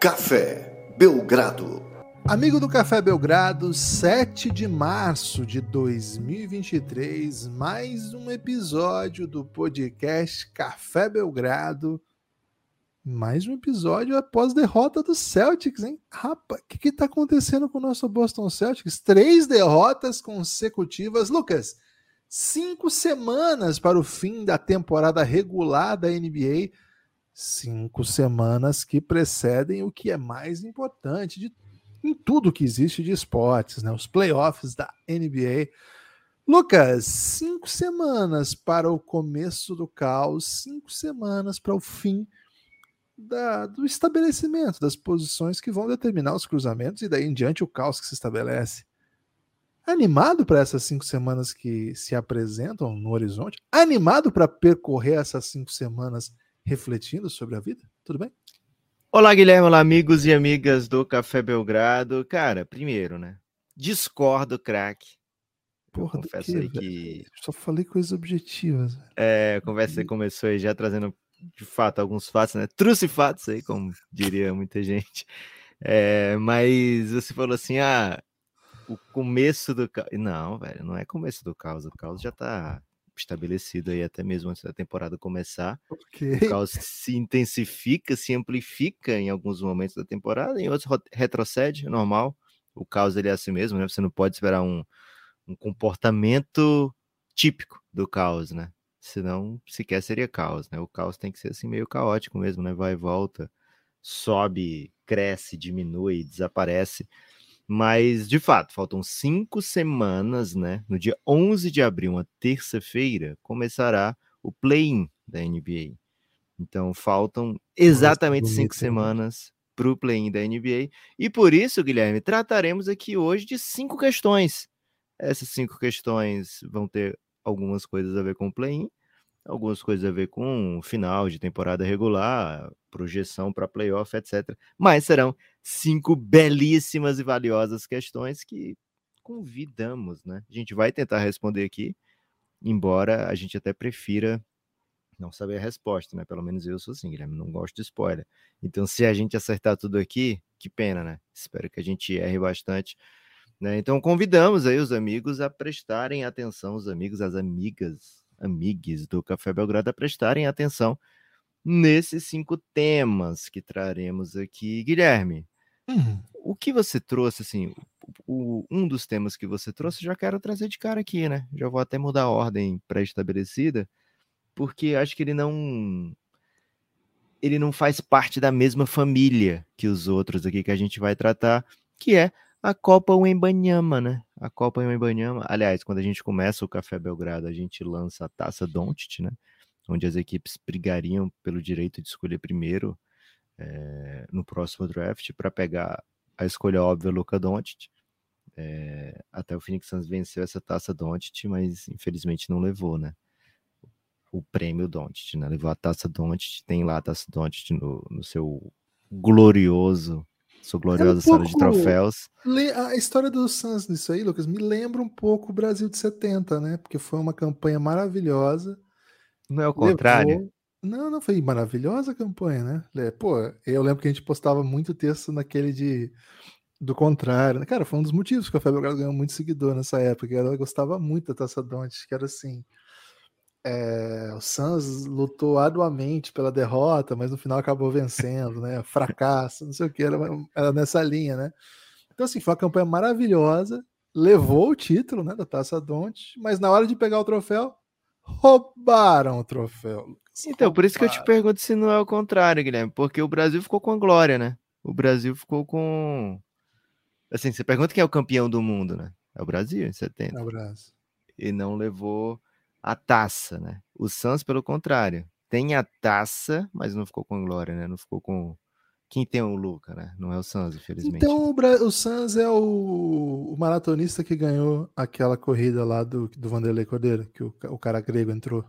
Café Belgrado. Amigo do Café Belgrado, 7 de março de 2023, mais um episódio do podcast Café Belgrado. Mais um episódio após derrota do Celtics, hein? Rapaz, o que, que tá acontecendo com o nosso Boston Celtics? Três derrotas consecutivas. Lucas, cinco semanas para o fim da temporada regular da NBA. Cinco semanas que precedem o que é mais importante de em tudo que existe de esportes, né? Os playoffs da NBA. Lucas, cinco semanas para o começo do caos, cinco semanas para o fim da, do estabelecimento das posições que vão determinar os cruzamentos e daí em diante o caos que se estabelece. Animado para essas cinco semanas que se apresentam no horizonte? Animado para percorrer essas cinco semanas refletindo sobre a vida? Tudo bem? Olá, Guilherme, olá, amigos e amigas do Café Belgrado. Cara, primeiro, né? Discordo, craque. Porra, confesso aí que. Só falei coisas objetivas. É, a conversa começou aí já trazendo, de fato, alguns fatos, né? Trouxe fatos aí, como diria muita gente. É, mas você falou assim: ah, o começo do caos. Não, velho, não é começo do caos. O caos já tá estabelecido aí até mesmo antes da temporada começar. Okay. O caos se intensifica, se amplifica em alguns momentos da temporada, em outros retrocede, é normal. O caos ele é assim mesmo, né? Você não pode esperar um, um comportamento típico do caos, né? Senão sequer seria caos, né? O caos tem que ser assim meio caótico mesmo, né? Vai e volta, sobe, cresce, diminui, desaparece. Mas, de fato, faltam cinco semanas, né? No dia 11 de abril, uma terça-feira, começará o play-in da NBA. Então, faltam exatamente Nossa, cinco semanas para o play-in da NBA. E por isso, Guilherme, trataremos aqui hoje de cinco questões. Essas cinco questões vão ter algumas coisas a ver com o play-in, algumas coisas a ver com final de temporada regular, projeção para playoff, etc. Mas serão cinco belíssimas e valiosas questões que convidamos, né? A gente vai tentar responder aqui, embora a gente até prefira não saber a resposta, né? Pelo menos eu sou assim, Guilherme, não gosto de spoiler. Então, se a gente acertar tudo aqui, que pena, né? Espero que a gente erre bastante. Né? Então, convidamos aí os amigos a prestarem atenção, os amigos, as amigas amigos do Café Belgrado a prestarem atenção nesses cinco temas que traremos aqui. Guilherme, uhum. o que você trouxe, assim, o, um dos temas que você trouxe, já quero trazer de cara aqui, né? Já vou até mudar a ordem pré-estabelecida, porque acho que ele não ele não faz parte da mesma família que os outros aqui que a gente vai tratar, que é a Copa Wembanyama, né? A Copa Wembanyama. Aliás, quando a gente começa o Café Belgrado, a gente lança a Taça Doncic, né? Onde as equipes brigariam pelo direito de escolher primeiro é, no próximo draft para pegar a escolha óbvia Luca Doncic. É, até o Phoenix Suns venceu essa Taça Doncic, mas infelizmente não levou, né? O prêmio Doncic, né? Levou a Taça Doncic, tem lá a Taça Doncic no, no seu glorioso sua gloriosa é um sala de troféus. A história do Suns nisso aí, Lucas, me lembra um pouco o Brasil de 70, né? Porque foi uma campanha maravilhosa. Não é o contrário? Levou... Não, não foi maravilhosa a campanha, né? Pô, eu lembro que a gente postava muito texto naquele de do contrário. Né? Cara, foi um dos motivos que a Febre ganhou muito seguidor nessa época. Ela gostava muito da Taça Donte, que era assim. É, o Suns lutou arduamente pela derrota, mas no final acabou vencendo, né? Fracasso, não sei o que, era, era, nessa linha, né? Então, assim, foi uma campanha maravilhosa, levou o título né, da Taça Donte, mas na hora de pegar o troféu, roubaram o troféu. Lucas, então, roubaram. por isso que eu te pergunto se não é o contrário, Guilherme, porque o Brasil ficou com a glória, né? O Brasil ficou com. Assim, você pergunta quem é o campeão do mundo, né? É o Brasil, em 70. É o Brasil. E não levou a taça, né? O Suns, pelo contrário, tem a taça, mas não ficou com glória, né? Não ficou com. Quem tem o Luca, né? Não é o Suns, infelizmente. Então o, Bra... o Suns é o... o, maratonista que ganhou aquela corrida lá do, do Vanderlei Cordeiro, que o, o cara grego entrou.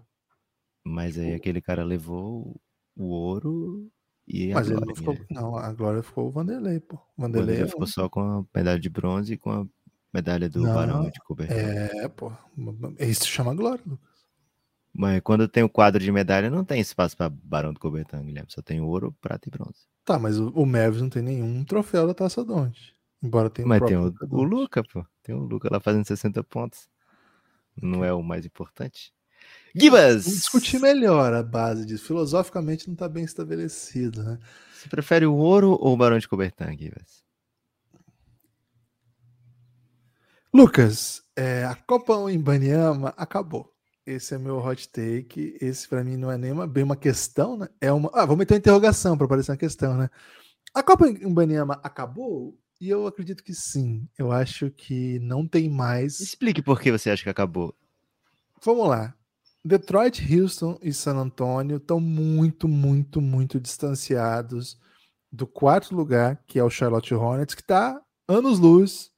Mas aí aquele cara levou o ouro e a Mas glória. Ele não, ficou... não, a glória ficou o Vanderlei, pô. O Vanderlei, o Vanderlei é ficou só com a medalha de bronze e com a Medalha do não, Barão de Cobertura. É, pô. Isso chama glória, Lucas. Mas quando tem o quadro de medalha, não tem espaço para Barão do Cobertão, Guilherme. Só tem ouro, prata e bronze. Tá, mas o, o Mavis não tem nenhum troféu da Taça Donde. Embora tenha Mas tem o, o Luca, pô. Tem o Luca lá fazendo 60 pontos. Não é o mais importante. Gibas! Vamos discutir melhor a base disso. Filosoficamente não está bem estabelecido, né? Você prefere o ouro ou o Barão de Cobertão, Gibas? Lucas, é, a Copa Imbaniama acabou. Esse é meu hot take. Esse para mim não é nem uma, bem uma questão, né? É uma. Ah, vou meter uma interrogação para parecer uma questão, né? A Copa Imbaniama acabou? E eu acredito que sim. Eu acho que não tem mais. Explique por que você acha que acabou. Vamos lá. Detroit, Houston e San Antonio estão muito, muito, muito distanciados do quarto lugar, que é o Charlotte Hornets, que está anos-luz,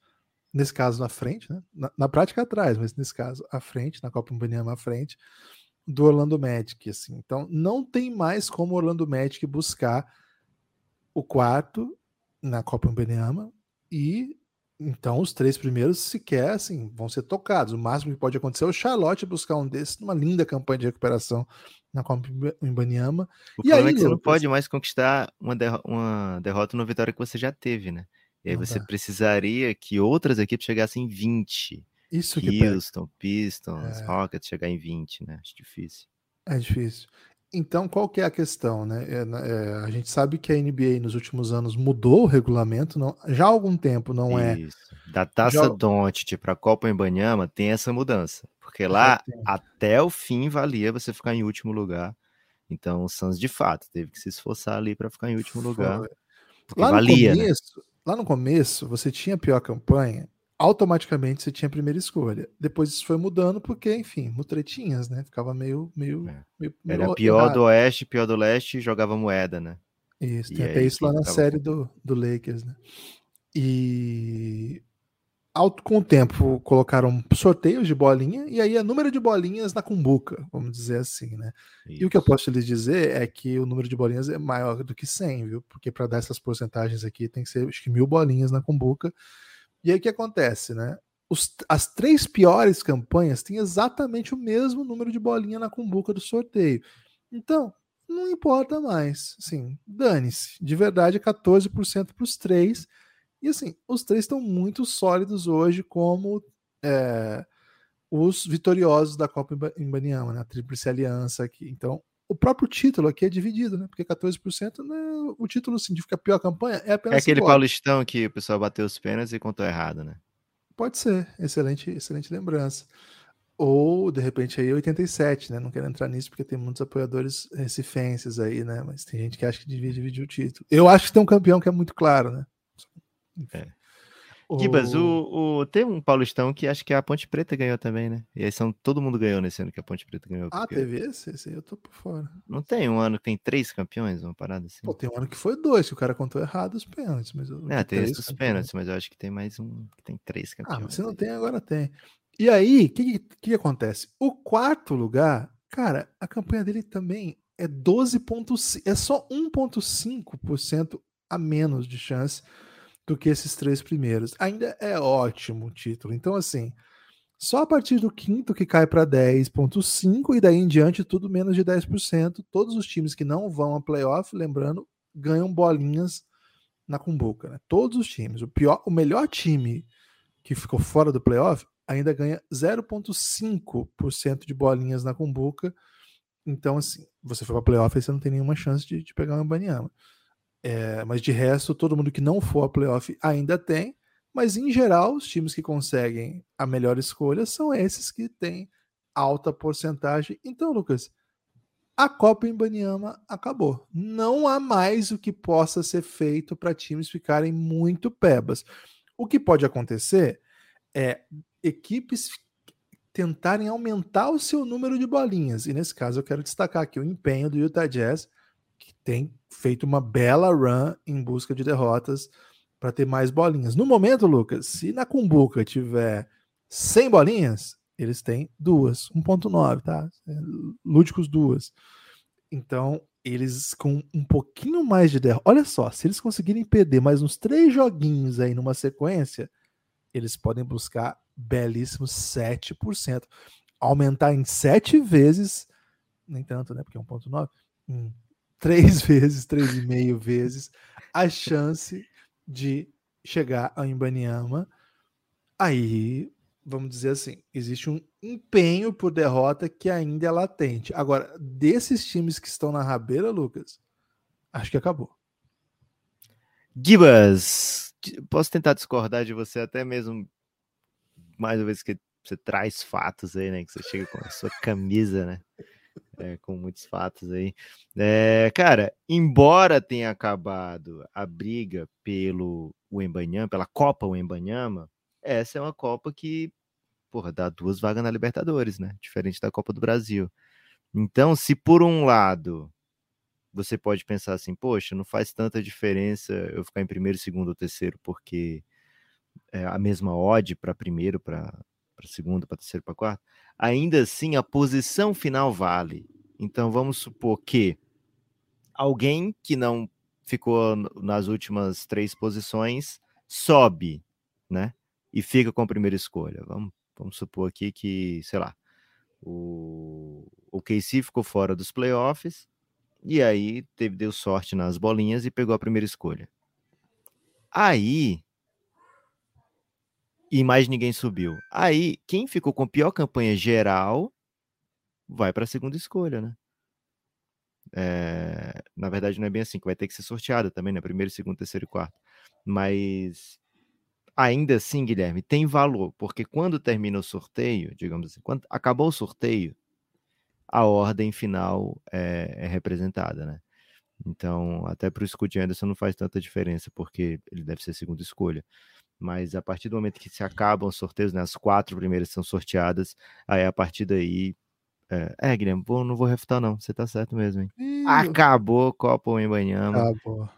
nesse caso na frente, né? na, na, prática atrás, mas nesse caso à frente, na Copa Imbaniama à frente, do Orlando Magic. Assim. Então não tem mais como o Orlando Magic buscar o quarto na Copa Imbaniama e então, os três primeiros sequer assim, vão ser tocados. O máximo que pode acontecer é o Charlotte buscar um desses numa linda campanha de recuperação na Copa Imbaniama. O e problema aí, é que você não pode mais conquistar uma, derro uma derrota no vitória que você já teve, né? E aí não você dá. precisaria que outras equipes chegassem em 20. Isso que Houston, Pistons, é. Rockets chegar em 20, né? Acho difícil. É difícil. Então, qual que é a questão, né? É, é, a gente sabe que a NBA nos últimos anos mudou o regulamento, não, já há algum tempo não é. Isso. Da Taça já... Doncic para a Copa Embanyama tem essa mudança, porque lá até o fim valia você ficar em último lugar. Então, o Suns de fato teve que se esforçar ali para ficar em último Foi. lugar. Lá valia, no né? começo, né? Lá no começo, você tinha a pior campanha, automaticamente você tinha a primeira escolha. Depois isso foi mudando porque, enfim, mutretinhas, né? Ficava meio. meio, é. meio Era pior errado. do oeste, pior do leste, jogava moeda, né? Isso, e tem até isso lá na série do, do Lakers, né? E com o tempo colocaram sorteios de bolinha e aí é número de bolinhas na cumbuca, vamos dizer assim, né? Isso. E o que eu posso lhes dizer é que o número de bolinhas é maior do que 100, viu? Porque para dar essas porcentagens aqui tem que ser acho que mil bolinhas na cumbuca e aí o que acontece, né? Os, as três piores campanhas têm exatamente o mesmo número de bolinha na cumbuca do sorteio. Então, não importa mais. Assim, dane-se. De verdade, é 14% para os três. E assim, os três estão muito sólidos hoje como é, os vitoriosos da Copa Imbaniama, né? A Tríplice Aliança aqui. Então, o próprio título aqui é dividido, né? Porque 14% né, o título significa a pior campanha é apenas. É aquele paulistão que o pessoal bateu os pênaltis e contou errado, né? Pode ser, excelente, excelente lembrança. Ou, de repente, aí 87, né? Não quero entrar nisso porque tem muitos apoiadores recifenses aí, né? Mas tem gente que acha que devia dividir o título. Eu acho que tem um campeão que é muito claro, né? É. Gibas, o, o, tem um paulistão que acho que a Ponte Preta ganhou também, né? E aí são, todo mundo ganhou nesse ano que a Ponte Preta ganhou. Ah, teve esse? Esse aí eu tô por fora. Não tem um ano que tem três campeões, uma parada assim? Pô, tem um ano que foi dois, que o cara contou errado os pênaltis. Mas é, tem esse dos pênaltis, mas eu acho que tem mais um que tem três campeões. Ah, mas se não tem, agora tem. E aí, o que, que, que acontece? O quarto lugar, cara, a campanha dele também é 12,5%, é só 1,5% a menos de chance do que esses três primeiros. Ainda é ótimo o título. Então, assim, só a partir do quinto que cai para 10,5% e daí em diante tudo menos de 10%. Todos os times que não vão a playoff, lembrando, ganham bolinhas na cumbuca. Né? Todos os times. O, pior, o melhor time que ficou fora do playoff ainda ganha 0,5% de bolinhas na cumbuca. Então, assim, você foi para playoff e você não tem nenhuma chance de, de pegar uma Banyama. É, mas de resto, todo mundo que não for a playoff ainda tem. Mas em geral, os times que conseguem a melhor escolha são esses que têm alta porcentagem. Então, Lucas, a Copa em Baniama acabou. Não há mais o que possa ser feito para times ficarem muito pebas. O que pode acontecer é equipes tentarem aumentar o seu número de bolinhas. E nesse caso eu quero destacar aqui o empenho do Utah Jazz que tem feito uma bela run em busca de derrotas para ter mais bolinhas. No momento, Lucas, se na Cumbuca tiver 100 bolinhas, eles têm duas, 1.9, tá? É, lúdicos duas. Então, eles com um pouquinho mais de derrota. Olha só, se eles conseguirem perder mais uns três joguinhos aí numa sequência, eles podem buscar belíssimos 7%. aumentar em sete vezes, nem tanto, né? Porque é 1,9, hum, três vezes, três e meio vezes a chance de chegar ao Imbaniama. Aí, vamos dizer assim, existe um empenho por derrota que ainda é latente. Agora, desses times que estão na rabeira, Lucas, acho que acabou. Gibas, posso tentar discordar de você até mesmo mais uma vez que você traz fatos aí, né? Que você chega com a sua camisa, né? É, com muitos fatos aí. É, cara, embora tenha acabado a briga pelo Wembanyama, pela Copa Wembanyama, essa é uma Copa que, porra, dá duas vagas na Libertadores, né? Diferente da Copa do Brasil. Então, se por um lado você pode pensar assim, poxa, não faz tanta diferença eu ficar em primeiro, segundo ou terceiro, porque é a mesma odd para primeiro, para segundo, para terceiro, para quarto, ainda assim a posição final vale. Então vamos supor que alguém que não ficou nas últimas três posições sobe, né? E fica com a primeira escolha. Vamos, vamos supor aqui que, sei lá, o, o KC ficou fora dos playoffs e aí teve, deu sorte nas bolinhas e pegou a primeira escolha. Aí. E mais ninguém subiu. Aí, quem ficou com pior campanha geral vai para a segunda escolha, né? É, na verdade, não é bem assim, que vai ter que ser sorteado também, né? Primeiro, segundo, terceiro e quarto. Mas ainda assim, Guilherme, tem valor, porque quando termina o sorteio, digamos assim, quando acabou o sorteio, a ordem final é, é representada, né? Então, até para o Scott Anderson não faz tanta diferença, porque ele deve ser segunda escolha. Mas a partir do momento que se acabam os sorteios, né, as quatro primeiras são sorteadas, aí a partir daí. É, é Guilherme, vou, não vou refutar, não. Você tá certo mesmo, hein? Ih, Acabou Copa Wembanyama. Acabou.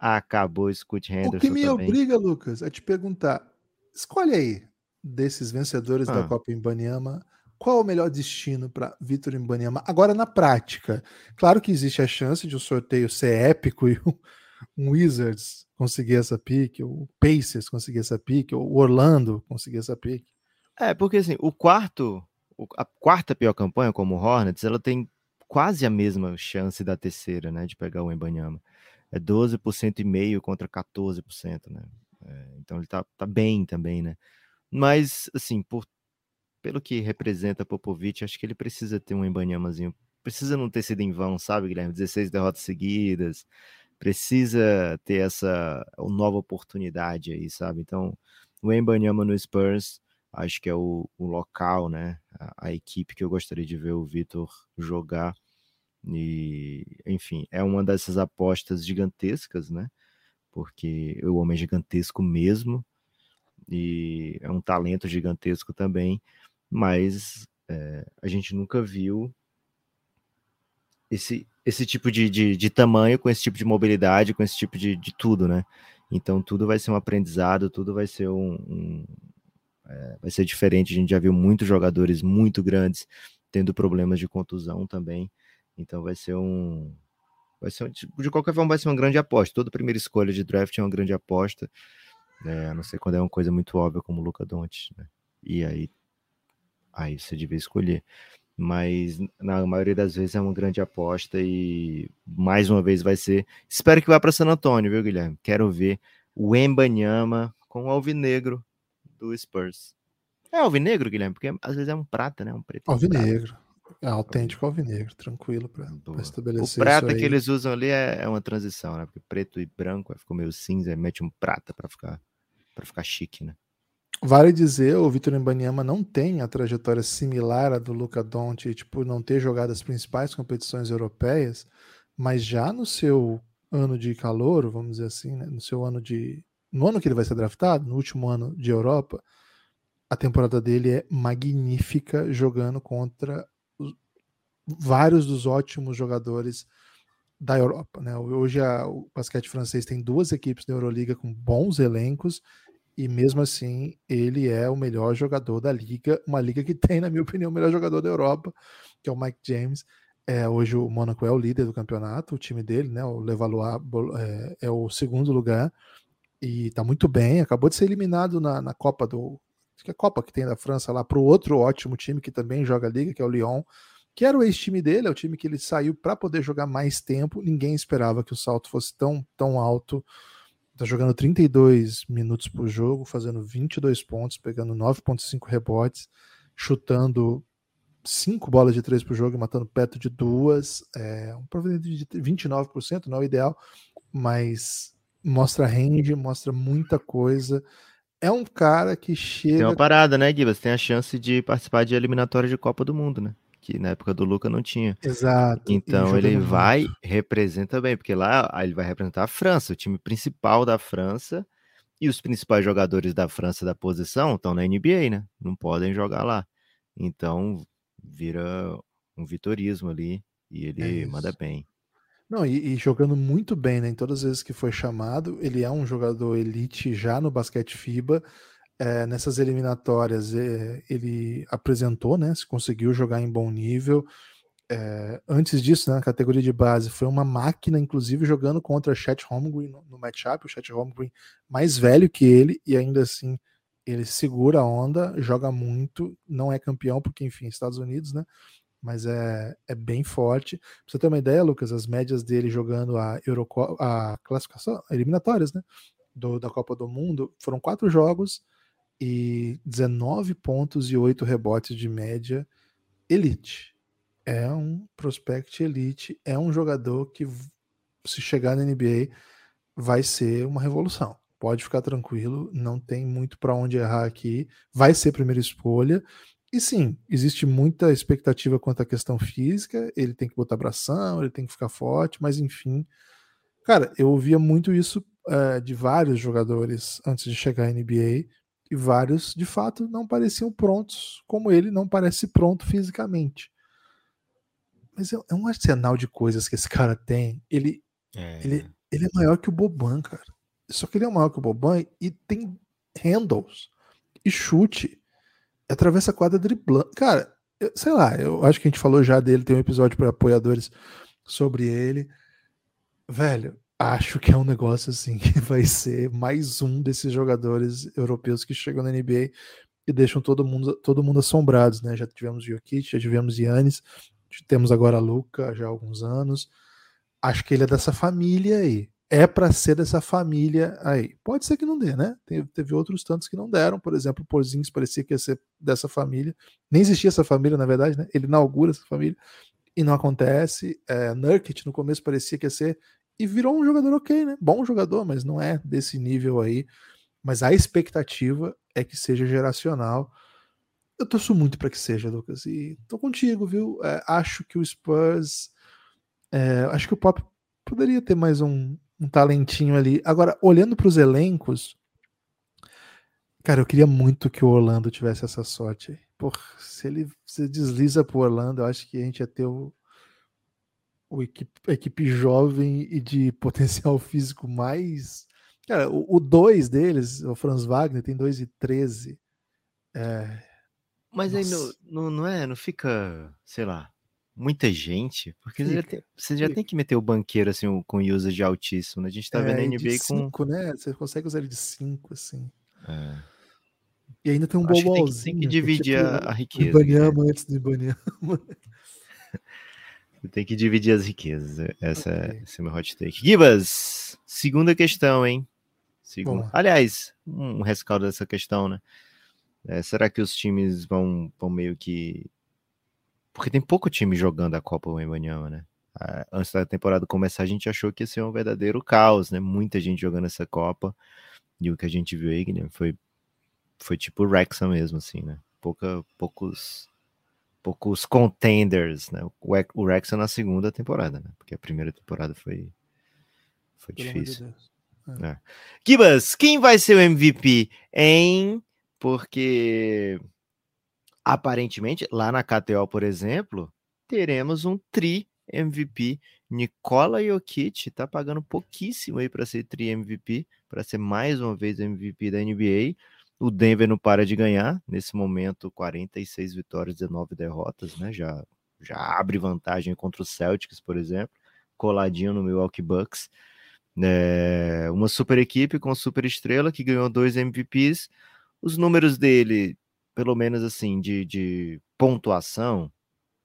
Acabou Scott Henderson. O que me também. obriga, Lucas, a te perguntar: escolhe aí, desses vencedores ah. da Copa Wembanyama, qual o melhor destino para Vitor Imbaniama? Agora, na prática, claro que existe a chance de o um sorteio ser épico e um Wizards conseguir essa pique, o Pacers conseguir essa pique, o Orlando conseguir essa pique. É, porque assim, o quarto, a quarta pior campanha, como o Hornets, ela tem quase a mesma chance da terceira, né, de pegar o Embanyama. É 12% e meio contra 14%, né? É, então ele tá, tá bem também, né? Mas, assim, por pelo que representa Popovic, acho que ele precisa ter um embanhamazinho. Precisa não ter sido em vão, sabe, Guilherme? 16 derrotas seguidas. Precisa ter essa nova oportunidade aí, sabe? Então, o Embanyama no Spurs, acho que é o, o local, né? A, a, equipe que eu gostaria de ver o Vitor jogar. E, enfim, é uma dessas apostas gigantescas, né? Porque o homem é gigantesco mesmo. E é um talento gigantesco também mas é, a gente nunca viu esse, esse tipo de, de, de, tamanho, com esse tipo de mobilidade, com esse tipo de, de tudo, né? Então tudo vai ser um aprendizado, tudo vai ser um, um é, vai ser diferente. A gente já viu muitos jogadores muito grandes tendo problemas de contusão também. Então vai ser um vai ser de qualquer forma vai ser uma grande aposta. Toda primeira escolha de draft é uma grande aposta. Né? A não ser quando é uma coisa muito óbvia como o Luca Doncic, né? E aí aí você devia escolher. Mas na maioria das vezes é uma grande aposta e mais uma vez vai ser. Espero que vá para San Antônio, viu, Guilherme? Quero ver o Embanyama com o Alvinegro do Spurs. É alvinegro, Guilherme? Porque às vezes é um prata, né? Um preto. Alvinegro. É autêntico alvinegro, tranquilo para estabelecer. O prata que eles usam ali é, é, uma transição, né? Porque preto e branco ficou meio cinza, mete um prata para ficar para ficar chique, né? Vale dizer, o Vitor Embanyama não tem a trajetória similar à do Luca Doncic por não ter jogado as principais competições europeias, mas já no seu ano de calor, vamos dizer assim, né? no seu ano de no ano que ele vai ser draftado, no último ano de Europa, a temporada dele é magnífica jogando contra os, vários dos ótimos jogadores da Europa. Né? Hoje a, o basquete francês tem duas equipes da Euroliga com bons elencos e mesmo assim ele é o melhor jogador da liga, uma liga que tem, na minha opinião, o melhor jogador da Europa, que é o Mike James. É, hoje o Monaco é o líder do campeonato, o time dele, né? O Levallois é, é o segundo lugar e tá muito bem. Acabou de ser eliminado na, na Copa do que é a Copa que tem da França lá, para o outro ótimo time que também joga a Liga, que é o Lyon, que era o ex-time dele, é o time que ele saiu para poder jogar mais tempo. Ninguém esperava que o salto fosse tão, tão alto. Tá jogando 32 minutos por jogo, fazendo 22 pontos, pegando 9,5 rebotes, chutando 5 bolas de 3 por jogo e matando perto de duas. É um provedor de 29%, não é o ideal, mas mostra range, mostra muita coisa. É um cara que chega. Tem uma parada, né, Gibas? Tem a chance de participar de eliminatória de Copa do Mundo, né? Que na época do Luca não tinha. Exato. Então ele vai, muito. representa bem, porque lá ele vai representar a França, o time principal da França, e os principais jogadores da França da posição estão na NBA, né? Não podem jogar lá. Então vira um vitorismo ali e ele é manda bem. Não, e, e, jogando muito bem, né? Em todas as vezes que foi chamado, ele é um jogador elite já no basquete FIBA é, nessas eliminatórias é, ele apresentou, né? Se conseguiu jogar em bom nível. É, antes disso, né, na categoria de base, foi uma máquina, inclusive, jogando contra Chet Holmgren no, no matchup. O Chet Holmgren mais velho que ele, e ainda assim ele segura a onda, joga muito, não é campeão, porque, enfim, Estados Unidos, né? Mas é, é bem forte. Pra você ter uma ideia, Lucas, as médias dele jogando a, Euroco a classificação, eliminatórias, né? Do, da Copa do Mundo, foram quatro jogos, e 19 pontos e 8 rebotes de média elite. É um prospect elite, é um jogador que se chegar na NBA vai ser uma revolução. Pode ficar tranquilo, não tem muito para onde errar aqui. Vai ser primeira escolha. E sim, existe muita expectativa quanto à questão física. Ele tem que botar abração, ele tem que ficar forte, mas enfim. Cara, eu ouvia muito isso uh, de vários jogadores antes de chegar à NBA e vários, de fato, não pareciam prontos, como ele não parece pronto fisicamente. Mas é, é um arsenal de coisas que esse cara tem. Ele é, ele, ele é maior que o Boban, cara. Só que ele é maior que o Boban e tem handles e chute. Atravessa a quadra driblando. Cara, eu, sei lá, eu acho que a gente falou já dele, tem um episódio para apoiadores sobre ele. Velho, acho que é um negócio assim que vai ser mais um desses jogadores europeus que chegam na NBA e deixam todo mundo, todo mundo assombrados, né? Já tivemos Jokic, já tivemos Yannis, temos agora Luca já há alguns anos. Acho que ele é dessa família aí. É para ser dessa família aí. Pode ser que não dê, né? Teve, teve outros tantos que não deram. Por exemplo, o Porzingis parecia que ia ser dessa família. Nem existia essa família, na verdade, né? Ele inaugura essa família e não acontece. É, Nurkic no começo parecia que ia ser e virou um jogador ok, né? Bom jogador, mas não é desse nível aí. Mas a expectativa é que seja geracional. Eu torço muito para que seja, Lucas. E tô contigo, viu? É, acho que o Spurs. É, acho que o Pop poderia ter mais um, um talentinho ali. Agora, olhando para os elencos, cara, eu queria muito que o Orlando tivesse essa sorte. Por, se ele se desliza pro Orlando, eu acho que a gente ia ter o, o equipe, a equipe jovem e de potencial físico mais. Cara, o 2 deles, o Franz Wagner, tem 2 e 13. É... Mas Nossa. aí não, não, não, é, não fica, sei lá, muita gente, porque fica, você, já, tem, você já tem, que meter o banqueiro assim com usage altíssimo, né? A gente tá é, vendo a NBA com. Cinco, né? Você consegue usar ele de 5, assim. É. E ainda tem um bobolzinho. Tem tem que dividir que, tipo, a, a riqueza. Ibaniama né? antes do Ibaniama. Tem que dividir as riquezas. Essa, okay. Esse é meu hot take. Gibas, segunda questão, hein? Segunda. Aliás, um rescaldo dessa questão, né? É, será que os times vão, vão meio que. Porque tem pouco time jogando a Copa Wembanyama, né? Antes da temporada começar, a gente achou que ia ser um verdadeiro caos, né? Muita gente jogando essa Copa. E o que a gente viu aí, Guilherme, foi, foi tipo Wrexham mesmo, assim, né? Pouca, poucos poucos contenders, né? O, Rex na segunda temporada, né? Porque a primeira temporada foi, foi difícil. De é. Kibas, quem vai ser o MVP, hein? Porque aparentemente, lá na KTO, por exemplo, teremos um tri MVP. Nicola Jokic tá pagando pouquíssimo aí para ser tri MVP, para ser mais uma vez MVP da NBA. O Denver não para de ganhar, nesse momento 46 vitórias, 19 derrotas, né? Já, já abre vantagem contra o Celtics, por exemplo, coladinho no Milwaukee Bucks. É, uma super equipe com super estrela que ganhou dois MVPs. os números dele, pelo menos assim, de, de pontuação,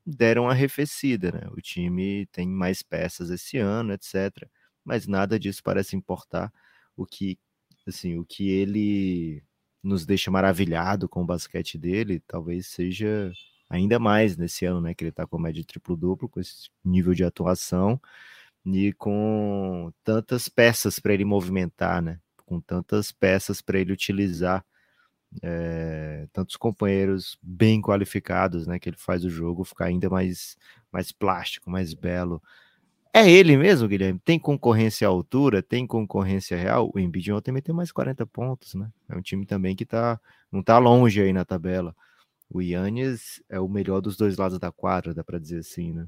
deram arrefecida, né? O time tem mais peças esse ano, etc. Mas nada disso parece importar. O que, assim, o que ele nos deixa maravilhado com o basquete dele, talvez seja ainda mais nesse ano, né? Que ele tá com média triplo-duplo, com esse nível de atuação e com tantas peças para ele movimentar, né? Com tantas peças para ele utilizar, é, tantos companheiros bem qualificados, né? Que ele faz o jogo ficar ainda mais, mais plástico, mais belo. É ele mesmo, Guilherme? Tem concorrência à altura? Tem concorrência real? O Embiid ontem meteu mais 40 pontos, né? É um time também que tá, não tá longe aí na tabela. O Yannis é o melhor dos dois lados da quadra, dá para dizer assim, né?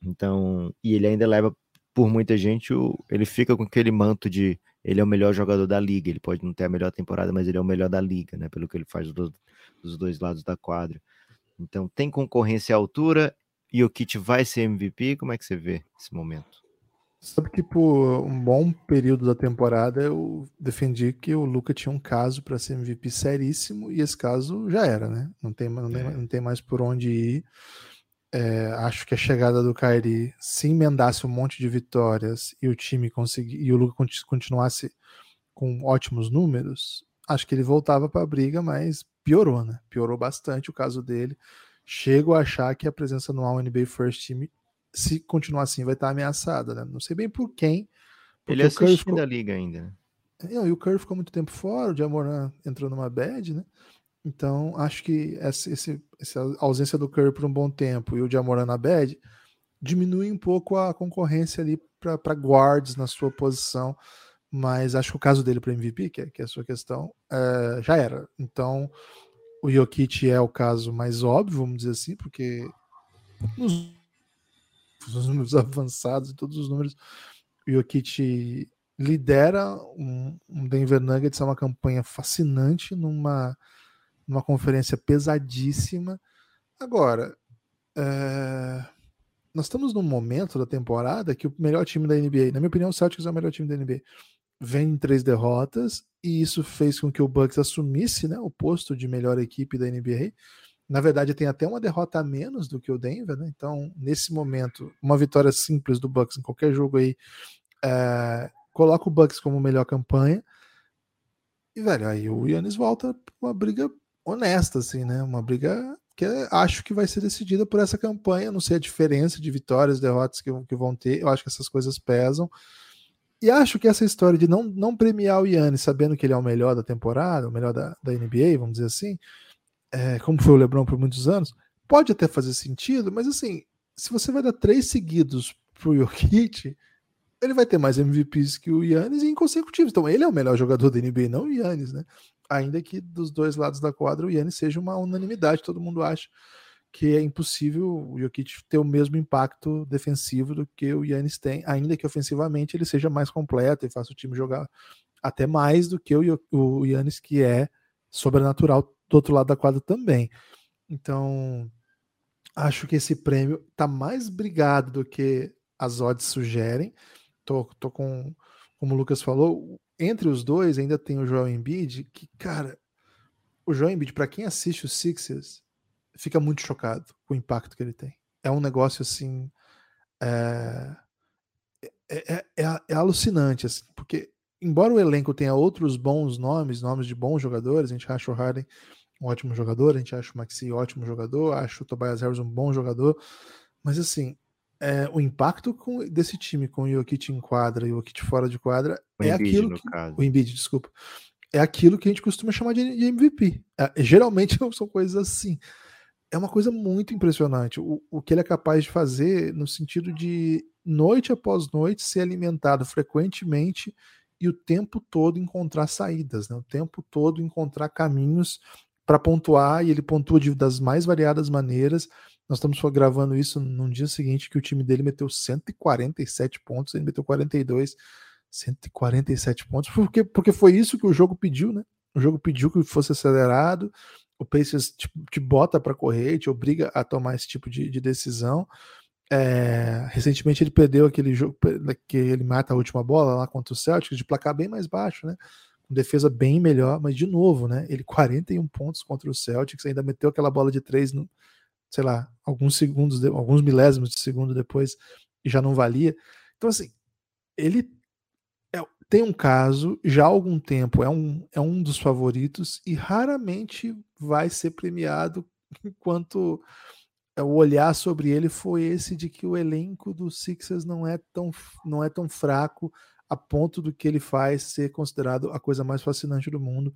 Então, e ele ainda leva por muita gente, o, ele fica com aquele manto de ele é o melhor jogador da liga. Ele pode não ter a melhor temporada, mas ele é o melhor da liga, né? Pelo que ele faz dos, dos dois lados da quadra. Então, tem concorrência à altura e o Kit vai ser MVP. Como é que você vê esse momento? Sabe que por um bom período da temporada eu defendi que o Luca tinha um caso para ser MVP seríssimo e esse caso já era, né? Não tem, não, é. não tem mais por onde ir. É, acho que a chegada do Kyrie, se emendasse um monte de vitórias e o time conseguir e o Luca continuasse com ótimos números, acho que ele voltava para a briga, mas piorou, né? Piorou bastante o caso dele. Chego a achar que a presença no All NBA First Team, se continuar assim, vai estar ameaçada, né? Não sei bem por quem. Ele é assistindo ficou... da liga ainda, né? É, e o Curry ficou muito tempo fora, o Jamoran entrou numa bad, né? Então, acho que essa, essa ausência do Curry por um bom tempo e o Jamoran na bad diminui um pouco a concorrência ali para guards na sua posição, mas acho que o caso dele para MVP, que é, que é a sua questão, é, já era. Então, o Jokic é o caso mais óbvio, vamos dizer assim, porque nos, nos números avançados e todos os números, o Jokic lidera um, um Denver Nuggets, é uma campanha fascinante numa numa conferência pesadíssima. Agora, é... nós estamos num momento da temporada que o melhor time da NBA, na minha opinião, o Celtics é o melhor time da NBA, vem em três derrotas e isso fez com que o Bucks assumisse né, o posto de melhor equipe da NBA. Na verdade, tem até uma derrota a menos do que o Denver, né? Então, nesse momento, uma vitória simples do Bucks em qualquer jogo aí é... coloca o Bucks como melhor campanha. E, velho, aí o Yannis volta uma briga honesta, assim, né? Uma briga que acho que vai ser decidida por essa campanha. Não sei a diferença de vitórias e derrotas que, que vão ter. Eu acho que essas coisas pesam. E acho que essa história de não, não premiar o Yannis sabendo que ele é o melhor da temporada, o melhor da, da NBA, vamos dizer assim, é, como foi o LeBron por muitos anos, pode até fazer sentido, mas assim, se você vai dar três seguidos pro Jokic, ele vai ter mais MVPs que o Yannis em consecutivos. Então ele é o melhor jogador da NBA, não o Yannis, né? ainda que dos dois lados da quadra o Yannis seja uma unanimidade, todo mundo acha que é impossível o Jokic ter o mesmo impacto defensivo do que o Yannis tem, ainda que ofensivamente ele seja mais completo e faça o time jogar até mais do que o, o Yannis, que é sobrenatural do outro lado da quadra também. Então, acho que esse prêmio tá mais brigado do que as odds sugerem. Tô, tô com, como o Lucas falou, entre os dois ainda tem o Joel Embiid, que, cara, o Joel Embiid, para quem assiste os Sixers, fica muito chocado com o impacto que ele tem. É um negócio assim. É, é, é, é, é alucinante, assim, porque, embora o elenco tenha outros bons nomes, nomes de bons jogadores, a gente acha o Harden um ótimo jogador, a gente acha o Maxi um ótimo jogador, acha o Tobias Harris um bom jogador, mas assim, é, o impacto com, desse time com o Jokic em quadra e o Jokic fora de quadra o é Embiid, aquilo que, o Embiid, desculpa, é aquilo que a gente costuma chamar de, de MVP. É, geralmente são coisas assim. É uma coisa muito impressionante o, o que ele é capaz de fazer no sentido de noite após noite ser alimentado frequentemente e o tempo todo encontrar saídas, né? o tempo todo encontrar caminhos para pontuar e ele pontua de, das mais variadas maneiras nós estamos gravando isso num dia seguinte que o time dele meteu 147 pontos, ele meteu 42, 147 pontos, porque, porque foi isso que o jogo pediu, né? O jogo pediu que fosse acelerado, o Pacers te, te bota para correr, te obriga a tomar esse tipo de, de decisão. É, recentemente ele perdeu aquele jogo que ele mata a última bola lá contra o Celtics de placar bem mais baixo, né? defesa bem melhor, mas de novo, né? Ele 41 pontos contra o Celtics, ainda meteu aquela bola de três no, sei lá, alguns segundos, alguns milésimos de segundo depois e já não valia. Então, assim, ele tem um caso, já há algum tempo é um, é um dos favoritos e raramente vai ser premiado enquanto é, o olhar sobre ele foi esse de que o elenco do Sixers não é tão, não é tão fraco a ponto do que ele faz ser considerado a coisa mais fascinante do mundo.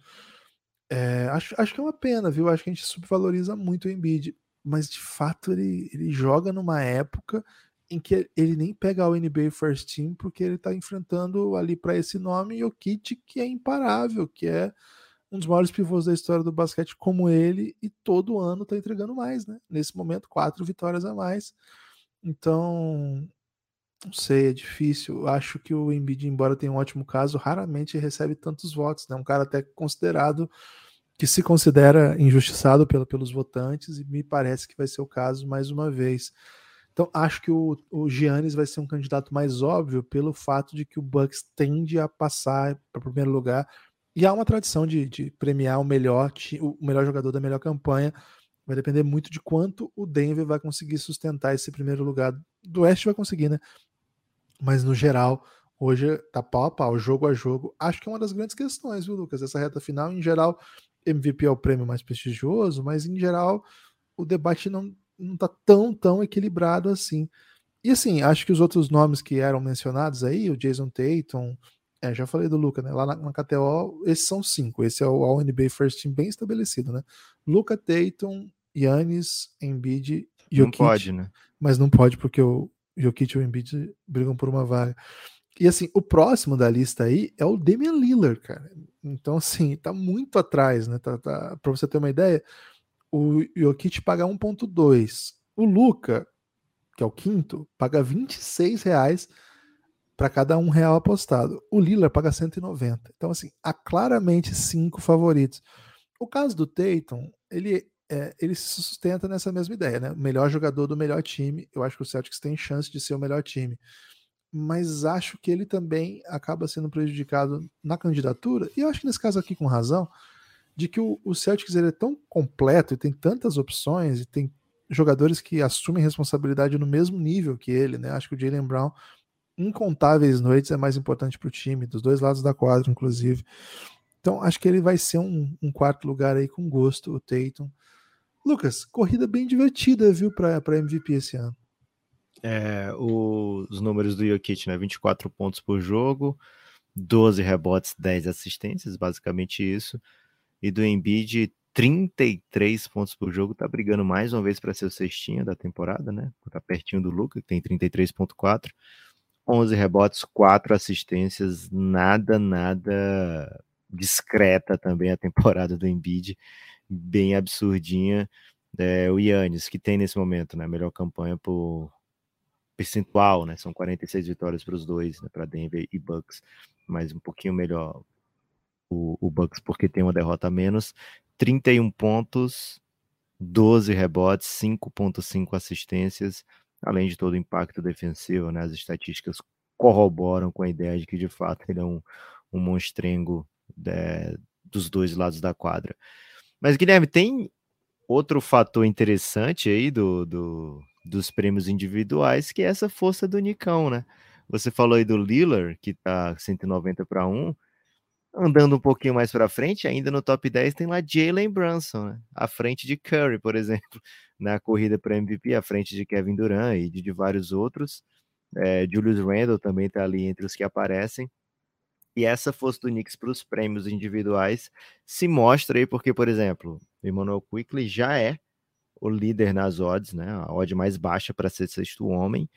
É, acho, acho que é uma pena, viu? Acho que a gente subvaloriza muito o Embiid, mas de fato ele, ele joga numa época em que ele nem pega o NBA First Team porque ele está enfrentando ali para esse nome o Kit que é imparável, que é um dos maiores pivôs da história do basquete como ele e todo ano está entregando mais, né? Nesse momento quatro vitórias a mais. Então não sei, é difícil. Acho que o Embiid, embora tenha um ótimo caso, raramente recebe tantos votos. Né? Um cara até considerado que se considera injustiçado pelo, pelos votantes e me parece que vai ser o caso mais uma vez. Então acho que o, o Giannis vai ser um candidato mais óbvio pelo fato de que o Bucks tende a passar para o primeiro lugar e há uma tradição de, de premiar o melhor, o melhor jogador da melhor campanha. Vai depender muito de quanto o Denver vai conseguir sustentar esse primeiro lugar. Do Oeste vai conseguir, né? mas no geral, hoje tá pau a pau, jogo a jogo. Acho que é uma das grandes questões, viu, Lucas? Essa reta final, em geral, MVP é o prêmio mais prestigioso, mas em geral o debate não, não tá tão, tão equilibrado assim. E assim, acho que os outros nomes que eram mencionados aí, o Jason Tatum, é, já falei do Luca, né? Lá na, na, KTO, esses são cinco. Esse é o All NBA First Team bem estabelecido, né? Luca, Tatum, Yannis, Embiid, Jokic. Não pode, né? Mas não pode porque o, Jokic e o Embiid brigam por uma vaga. E assim, o próximo da lista aí é o Damian Lillard, cara. Então, assim, tá muito atrás, né? Tá, tá, pra você ter uma ideia, o Jokic paga 1,2. O Luca, que é o quinto, paga 26 reais para cada um real apostado. O Lillard paga 190. Então, assim, há claramente cinco favoritos. O caso do Tatum, ele é, ele se sustenta nessa mesma ideia, né? O melhor jogador do melhor time. Eu acho que o Celtics tem chance de ser o melhor time. Mas acho que ele também acaba sendo prejudicado na candidatura, e eu acho que nesse caso aqui com razão, de que o, o Celtics ele é tão completo e tem tantas opções e tem jogadores que assumem responsabilidade no mesmo nível que ele, né? Acho que o Jalen Brown, incontáveis noites, é mais importante para o time, dos dois lados da quadra, inclusive. Então, acho que ele vai ser um, um quarto lugar aí com gosto, o Tatum. Lucas, corrida bem divertida, viu, para MVP esse ano. É, os números do Jokic, né? 24 pontos por jogo, 12 rebotes, 10 assistências, basicamente isso. E do Embiid, 33 pontos por jogo, tá brigando mais uma vez para ser o cestinha da temporada, né? Tá pertinho do Luca, que tem 33.4. 11 rebotes, 4 assistências, nada, nada discreta também a temporada do Embiid bem absurdinha. É, o Yannis, que tem nesse momento né, melhor campanha por percentual, né? São 46 vitórias para os dois, né, para Denver e Bucks, mas um pouquinho melhor o, o Bucks porque tem uma derrota a menos. 31 pontos, 12 rebotes, 5.5 assistências, além de todo o impacto defensivo, né? As estatísticas corroboram com a ideia de que de fato ele é um, um monstrengo é, dos dois lados da quadra. Mas, Guilherme, tem outro fator interessante aí do, do, dos prêmios individuais, que é essa força do Nicão, né? Você falou aí do Lillard, que tá 190 para 1. Andando um pouquinho mais para frente, ainda no top 10 tem lá Jalen Brunson, né? à frente de Curry, por exemplo, na corrida para MVP, à frente de Kevin Durant e de, de vários outros. É, Julius Randle também está ali entre os que aparecem. E essa força do Knicks para os prêmios individuais se mostra aí porque, por exemplo, o Emmanuel Quickly já é o líder nas odds, né? A odd mais baixa para ser sexto homem.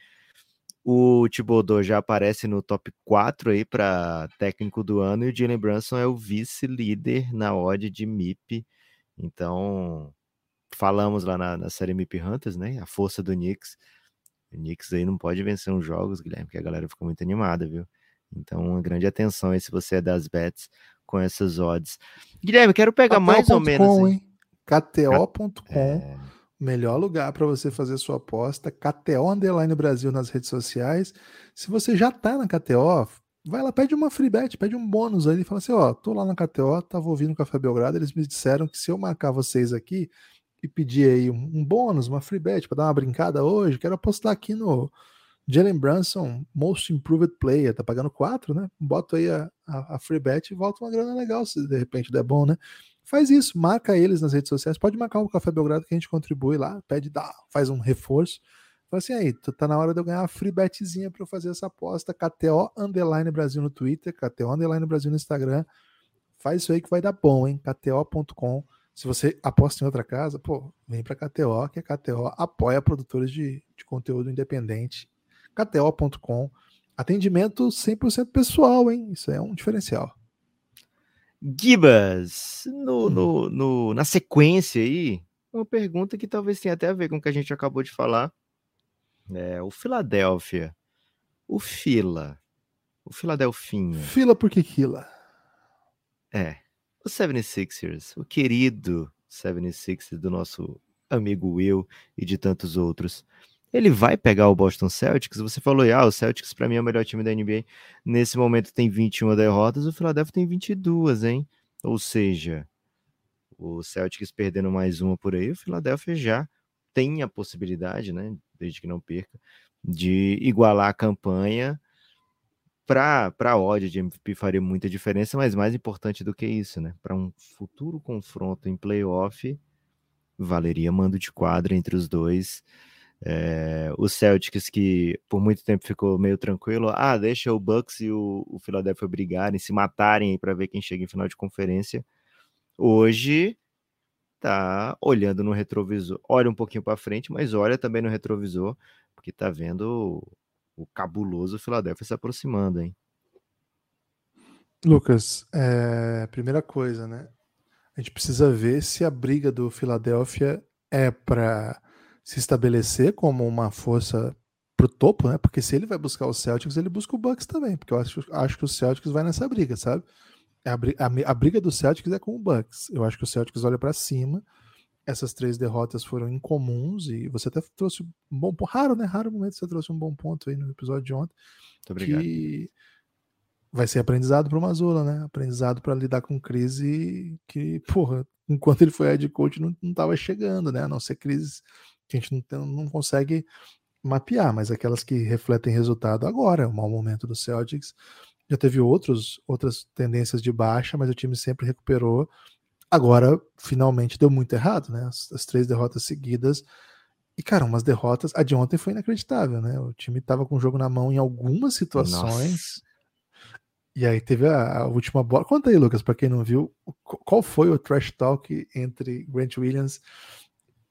O Thibodeau já aparece no top 4 aí para técnico do ano e o Jalen Brunson é o vice-líder na odd de MIP. Então, falamos lá na, na série MIP Hunters, né? A força do Knicks. O Knicks aí não pode vencer uns jogos, Guilherme, porque a galera ficou muito animada, viu? Então, uma grande atenção aí se você é das bets com essas odds. Guilherme, quero pegar mais ou menos. Com, hein? KTO.com, é... melhor lugar para você fazer sua aposta. KTO Underline Brasil nas redes sociais. Se você já está na KTO, vai lá, pede uma free bet, pede um bônus aí, fala assim, ó, tô lá na KTO, tava ouvindo o Café Belgrado, eles me disseram que se eu marcar vocês aqui e pedir aí um, um bônus, uma free bet para dar uma brincada hoje, quero apostar aqui no Jalen Brunson, Most Improved Player, tá pagando 4, né? Bota aí a, a, a, free bet e volta uma grana legal, se de repente der bom, né? Faz isso, marca eles nas redes sociais, pode marcar o Café Belgrado que a gente contribui lá, pede, dá, faz um reforço. Fala assim, aí, tá na hora de eu ganhar uma free betzinha para eu fazer essa aposta. KTO Underline Brasil no Twitter, KTO Underline Brasil no Instagram. Faz isso aí que vai dar bom, hein? KTO.com. Se você aposta em outra casa, pô, vem para KTO, que a KTO apoia produtores de, de conteúdo independente. KTO.com. Atendimento 100% pessoal, hein? Isso é um diferencial. Gibas, no, no, no, na sequência aí, uma pergunta que talvez tenha até a ver com o que a gente acabou de falar é, o Philadelphia. O Fila. O Philadelphinha. Fila porque Kila. É. O 76ers. O querido 76ers do nosso amigo Will e de tantos outros. Ele vai pegar o Boston Celtics? Você falou, ah, o Celtics para mim é o melhor time da NBA. Nesse momento tem 21 derrotas, o Philadelphia tem 22, hein? Ou seja, o Celtics perdendo mais uma por aí, o Philadelphia já tem a possibilidade, né, desde que não perca, de igualar a campanha. Para a odd de MVP faria muita diferença, mas mais importante do que isso, né? Para um futuro confronto em playoff, valeria mando de quadra entre os dois. É, o Celtics, que por muito tempo ficou meio tranquilo, ah, deixa o Bucks e o, o Philadelphia brigarem, se matarem para ver quem chega em final de conferência. Hoje tá olhando no retrovisor, olha um pouquinho para frente, mas olha também no retrovisor, porque tá vendo o, o cabuloso Philadelphia se aproximando, hein? Lucas, é, primeira coisa, né? A gente precisa ver se a briga do Philadelphia é para se estabelecer como uma força pro topo, né? Porque se ele vai buscar o Celtics, ele busca o Bucks também, porque eu acho, acho que o Celtics vai nessa briga, sabe? A, a, a, briga do Celtics é com o Bucks. Eu acho que o Celtics olha para cima. Essas três derrotas foram incomuns e você até trouxe um bom ponto. Raro, né? Raro momento você trouxe um bom ponto aí no episódio de ontem. Muito obrigado. Que vai ser aprendizado para o Mazula, né? Aprendizado para lidar com crise que, porra, enquanto ele foi head coach não, estava chegando, né? A não ser crises que a gente não, não consegue mapear, mas aquelas que refletem resultado agora, o mau momento do Celtics já teve outros, outras tendências de baixa, mas o time sempre recuperou. Agora, finalmente, deu muito errado, né? As, as três derrotas seguidas. E, cara, umas derrotas. A de ontem foi inacreditável, né? O time tava com o jogo na mão em algumas situações. Nossa. E aí teve a, a, última bola. Conta aí, Lucas, para quem não viu, qual foi o trash talk entre Grant Williams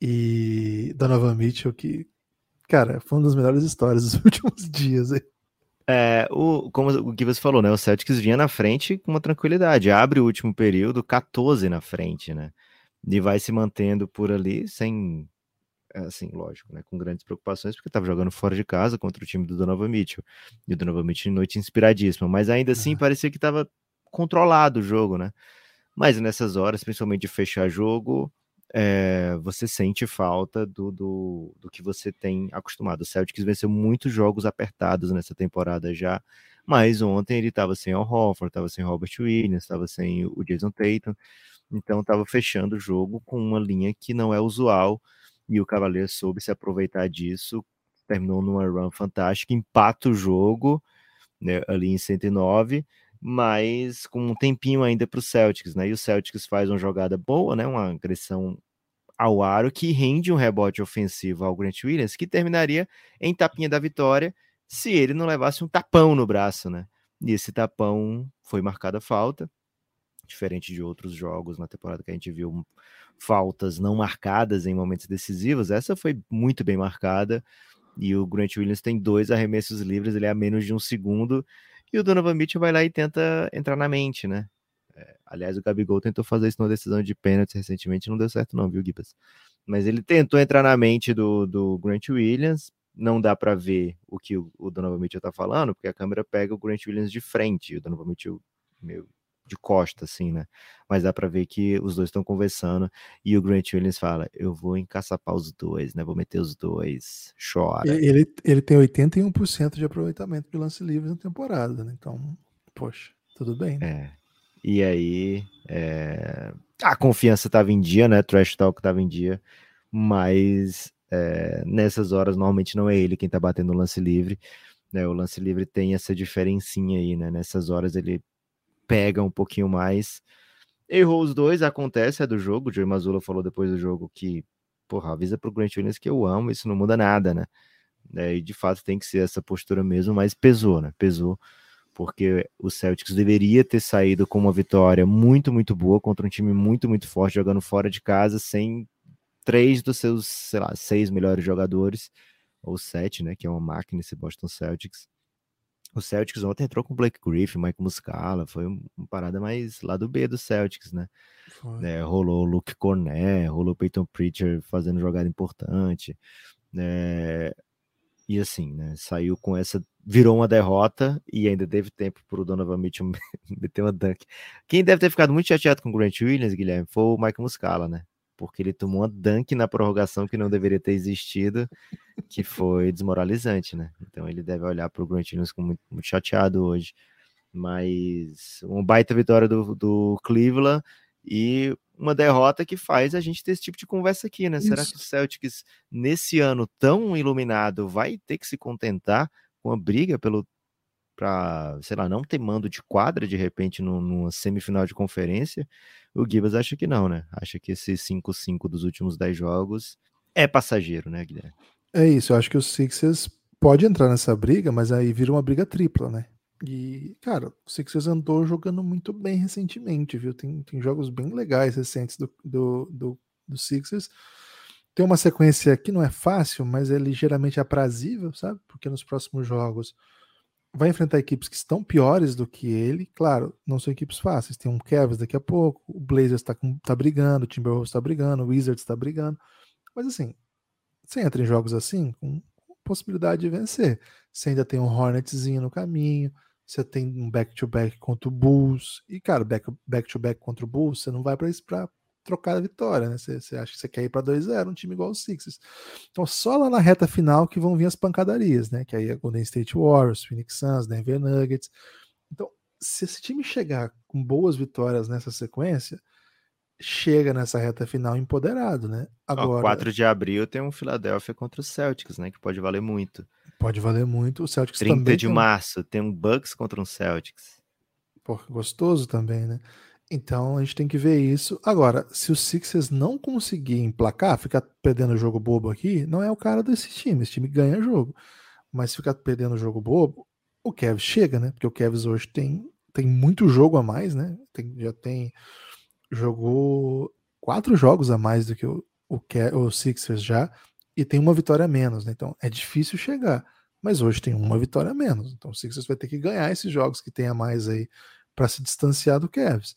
e Donovan Mitchell, que, cara, foi uma das melhores histórias dos últimos dias. Hein? É, o, como o que você falou, né? O Celtics vinha na frente com uma tranquilidade. Abre o último período 14 na frente, né? E vai se mantendo por ali sem, assim, lógico, né? Com grandes preocupações, porque estava jogando fora de casa contra o time do Donovan Mitchell. E o Donovan Mitchell noite inspiradíssima. Mas ainda assim uhum. parecia que estava controlado o jogo, né? Mas nessas horas, principalmente de fechar jogo, é, você sente falta do, do, do, que você tem acostumado. O Celtics venceu muitos jogos apertados nessa temporada já, mas ontem ele estava sem o Hofford, estava sem Robert Williams, estava sem o Jason Tatum, então estava fechando o jogo com uma linha que não é usual, e o Cavaliers soube se aproveitar disso, terminou numa run fantástica, empata o jogo né, ali em 109, mas com um tempinho ainda para o Celtics, né? E o Celtics faz uma jogada boa, né? Uma agressão ao aro que rende um rebote ofensivo ao Grant Williams, que terminaria em tapinha da vitória se ele não levasse um tapão no braço, né? E esse tapão foi marcada falta, diferente de outros jogos na temporada que a gente viu faltas não marcadas em momentos decisivos, essa foi muito bem marcada. E o Grant Williams tem dois arremessos livres, ele é a menos de um segundo e o Donovan Mitchell vai lá e tenta entrar na mente, né? É, aliás, o Gabigol tentou fazer isso numa decisão de pênalti recentemente, não deu certo não, viu, Gibas? Mas ele tentou entrar na mente do, do Grant Williams, não dá para ver o que o, o Donovan Mitchell tá falando, porque a câmera pega o Grant Williams de frente, e o Donovan Mitchell meio de costa, assim, né? Mas dá para ver que os dois estão conversando e o Grant Williams fala: Eu vou encaçapar os dois, né? Vou meter os dois. Chora. Ele, ele tem 81% de aproveitamento de lance livre na temporada, né? Então. poxa, tudo bem. Né? É. E aí, é... a confiança estava em dia, né? Trash Talk estava em dia, mas é, nessas horas normalmente não é ele quem tá batendo o lance livre. Né? O lance livre tem essa diferencinha aí, né? Nessas horas ele pega um pouquinho mais. Errou os dois, acontece, é do jogo. O Joey Mazula falou depois do jogo que, porra, avisa pro Grant Williams que eu amo, isso não muda nada, né? É, e de fato tem que ser essa postura mesmo, mas pesou, né? Pesou, porque o Celtics deveria ter saído com uma vitória muito, muito boa contra um time muito, muito forte, jogando fora de casa, sem três dos seus, sei lá, seis melhores jogadores, ou sete, né? Que é uma máquina esse Boston Celtics. O Celtics ontem entrou com Blake Griffin, Mike Muscala, foi uma parada mais lá do B do Celtics, né? É, rolou o Luke Cornet, rolou o Peyton Pritchard fazendo jogada importante, né? E assim, né? Saiu com essa, virou uma derrota e ainda teve tempo para o Donovan Mitchell meter uma dunk. Quem deve ter ficado muito chateado com o Grant Williams, Guilherme, foi o Mike Muscala, né? Porque ele tomou uma dunk na prorrogação que não deveria ter existido, que foi desmoralizante, né? Então ele deve olhar para o Grant Williams com muito, muito, chateado hoje. Mas uma baita vitória do, do Cleveland e uma derrota que faz a gente ter esse tipo de conversa aqui, né? Isso. Será que o Celtics, nesse ano tão iluminado, vai ter que se contentar com a briga pelo para, sei lá, não ter mando de quadra de repente numa semifinal de conferência, o Gibas acha que não, né? Acha que esse 5-5 dos últimos 10 jogos é passageiro, né, Guilherme? É isso, eu acho que o Sixers pode entrar nessa briga, mas aí vira uma briga tripla, né? E, cara, o Sixers andou jogando muito bem recentemente, viu? Tem, tem jogos bem legais recentes do, do, do, do Sixers. Tem uma sequência que não é fácil, mas é ligeiramente aprazível, sabe? Porque nos próximos jogos vai enfrentar equipes que estão piores do que ele. Claro, não são equipes fáceis. Tem um Cavs daqui a pouco, o Blazers está tá brigando, o Timberwolves está brigando, o Wizards está brigando. Mas assim, você entra em jogos assim com possibilidade de vencer. Você ainda tem um Hornetzinho no caminho, você tem um back-to-back -back contra o Bulls. E, cara, back-to-back -back contra o Bulls, você não vai para trocar a vitória, né? Você, acha que você quer ir para 2-0, um time igual o Sixers. Então, só lá na reta final que vão vir as pancadarias, né? Que aí é Golden State Warriors, Phoenix Suns, Denver Nuggets. Então, se esse time chegar com boas vitórias nessa sequência, chega nessa reta final empoderado, né? Agora, Ó, 4 de abril tem um Philadelphia contra o Celtics, né? Que pode valer muito. Pode valer muito. O Celtics 30 também. de tem... março tem um Bucks contra um Celtics. Pô, gostoso também, né? Então a gente tem que ver isso. Agora, se o Sixers não conseguir emplacar, ficar perdendo jogo bobo aqui, não é o cara desse time. Esse time ganha jogo. Mas se ficar perdendo jogo bobo, o Kevs chega, né? Porque o Kevs hoje tem, tem muito jogo a mais, né? Tem, já tem. Jogou quatro jogos a mais do que o, o, o Sixers já. E tem uma vitória a menos, né? Então é difícil chegar. Mas hoje tem uma vitória a menos. Então o Sixers vai ter que ganhar esses jogos que tem a mais aí para se distanciar do Cavs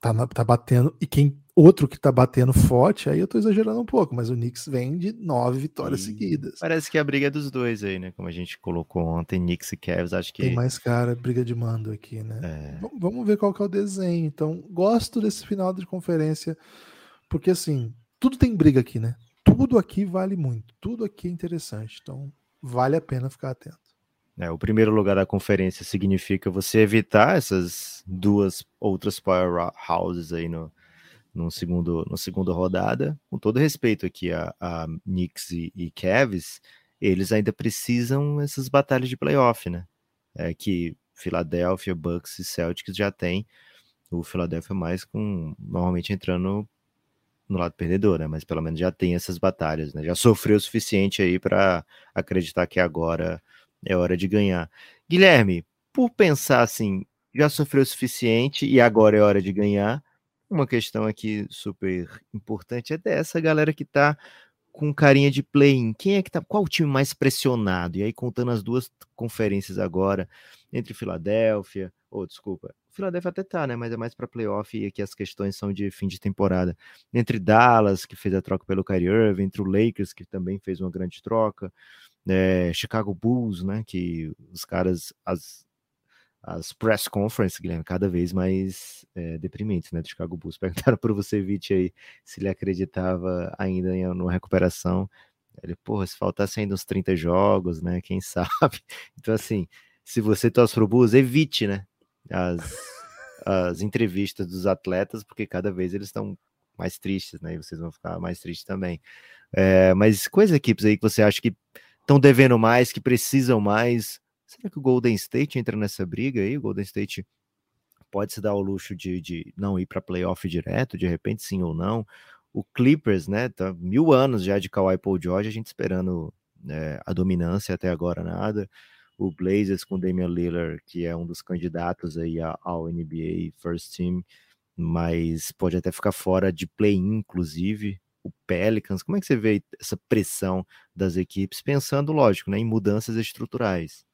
tá, tá batendo. E quem outro que tá batendo forte, aí eu tô exagerando um pouco, mas o Knicks vem de nove vitórias e seguidas. Parece que a briga é dos dois aí, né? Como a gente colocou ontem, Knicks e Cavs, acho que. Tem mais cara, briga de mando aqui, né? É... Vamos ver qual que é o desenho. Então, gosto desse final de conferência, porque assim, tudo tem briga aqui, né? Tudo aqui vale muito, tudo aqui é interessante. Então, vale a pena ficar atento. É, o primeiro lugar da conferência significa você evitar essas duas outras powerhouses aí no, no segundo, no segundo rodada. Com todo respeito aqui a, a Knicks e, e Cavs, eles ainda precisam essas batalhas de playoff, né? É que Philadelphia, Bucks e Celtics já tem. O Philadelphia mais com normalmente entrando no lado perdedor, né? Mas pelo menos já tem essas batalhas, né? Já sofreu o suficiente aí para acreditar que agora é hora de ganhar. Guilherme, por pensar assim, já sofreu o suficiente e agora é hora de ganhar. Uma questão aqui super importante é dessa galera que tá com carinha de play-in. Quem é que tá? Qual o time mais pressionado? E aí, contando as duas conferências agora, entre Filadélfia, ou oh, desculpa, Filadélfia até tá, né? Mas é mais para playoff e aqui as questões são de fim de temporada. Entre Dallas, que fez a troca pelo Kyrie Irving, entre o Lakers, que também fez uma grande troca, é, Chicago Bulls, né? Que os caras, as, as press conferences, Guilherme, cada vez mais é, deprimentes, né? Do Chicago Bulls. Perguntaram para você, Vich, aí, se ele acreditava ainda em uma recuperação. Ele, porra, se faltasse ainda uns 30 jogos, né? Quem sabe? Então, assim, se você torce pro Bulls, evite, né? As, as entrevistas dos atletas, porque cada vez eles estão mais tristes, né? E vocês vão ficar mais tristes também. É, mas quais equipes aí que você acha que estão devendo mais, que precisam mais? Será que o Golden State entra nessa briga aí? O Golden State pode se dar o luxo de, de não ir para playoff direto, de repente sim ou não. O Clippers, né? Tá mil anos já de Kawhi Paul George, a gente esperando é, a dominância até agora nada. O Blazers com Damian Lillard, que é um dos candidatos aí ao NBA First Team, mas pode até ficar fora de play-in, inclusive. O Pelicans, como é que você vê essa pressão das equipes, pensando, lógico, né, em mudanças estruturais?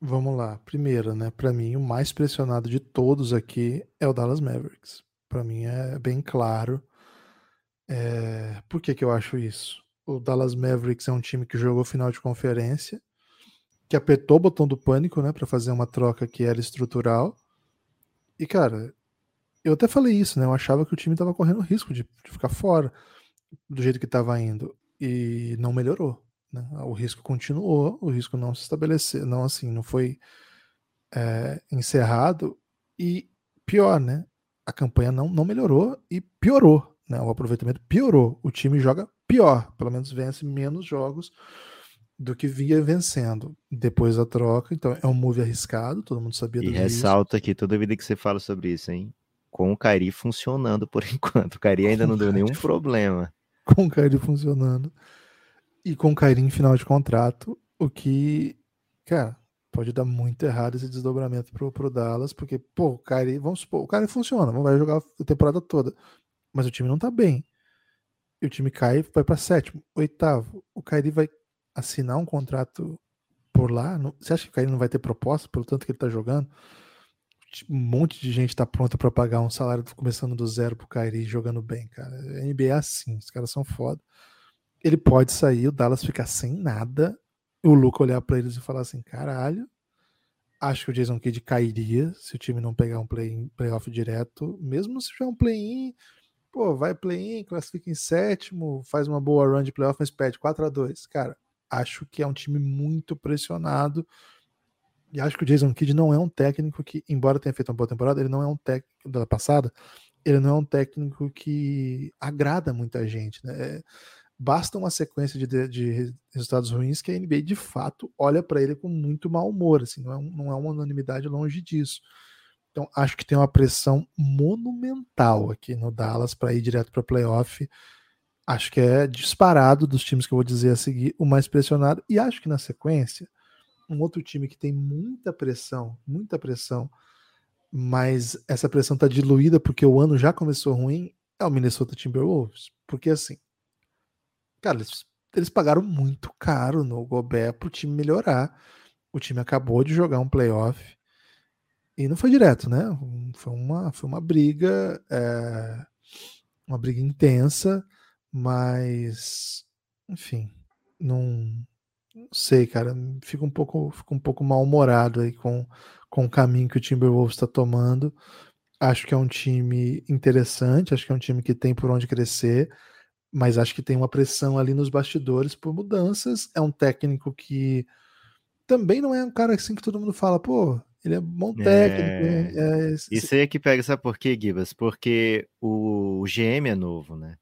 Vamos lá. Primeiro, né, para mim o mais pressionado de todos aqui é o Dallas Mavericks. Para mim é bem claro. É... Por que, que eu acho isso? O Dallas Mavericks é um time que jogou final de conferência, que apertou o botão do pânico, né, para fazer uma troca que era estrutural. E cara, eu até falei isso, né? Eu achava que o time estava correndo risco de, de, ficar fora do jeito que estava indo e não melhorou. Né? O risco continuou, o risco não se estabeleceu, não assim, não foi é, encerrado e pior, né? A campanha não, não melhorou e piorou, né? O aproveitamento piorou. O time joga pior, pelo menos vence menos jogos do que vinha vencendo depois da troca. Então é um move arriscado, todo mundo sabia e ressalta aqui toda vida que você fala sobre isso, hein? Com o Kairi funcionando por enquanto. O Kairi ainda não deu nenhum problema. Com o Kairi funcionando. E com o Kairi em final de contrato, o que, cara, pode dar muito errado esse desdobramento pro, pro Dallas, porque, pô, o Kairi, vamos supor, o Kairi funciona, vai jogar a temporada toda, mas o time não tá bem. E o time cai, vai para sétimo, oitavo. O Kairi vai assinar um contrato por lá? Você acha que o Kairi não vai ter proposta pelo tanto que ele tá jogando? Um monte de gente tá pronta para pagar um salário começando do zero pro Kyrie jogando bem, cara. NBA é assim, os caras são foda. Ele pode sair, o Dallas ficar sem nada, o Luca olhar para eles e falar assim: caralho, acho que o Jason Kidd cairia se o time não pegar um play playoff direto, mesmo se tiver um play-in. Pô, vai play-in, classifica em sétimo, faz uma boa run de playoff, mas perde 4 a 2 Cara, acho que é um time muito pressionado e acho que o Jason Kidd não é um técnico que, embora tenha feito uma boa temporada, ele não é um técnico da passada, ele não é um técnico que agrada muita gente. Né? É, basta uma sequência de, de, resultados ruins que a NBA de fato olha para ele com muito mau humor. Assim, não, é, não é uma unanimidade longe disso. Então acho que tem uma pressão monumental aqui no Dallas para ir direto para playoff. Acho que é disparado dos times que eu vou dizer a seguir o mais pressionado. E acho que na sequência um outro time que tem muita pressão, muita pressão, mas essa pressão está diluída porque o ano já começou ruim, é o Minnesota Timberwolves. Porque assim, cara, eles, eles pagaram muito caro no Gobert para o time melhorar. O time acabou de jogar um playoff e não foi direto, né? Foi uma, foi uma briga, é, uma briga intensa, mas enfim, não não sei, cara. Fico um pouco, fico um pouco mal-humorado aí com, com o caminho que o Timberwolves está tomando. Acho que é um time interessante, acho que é um time que tem por onde crescer, mas acho que tem uma pressão ali nos bastidores por mudanças. É um técnico que também não é um cara assim que todo mundo fala, pô, ele é bom técnico. É... É, é, Isso aí é que pega, sabe por quê, Gibas? Porque o GM é novo, né?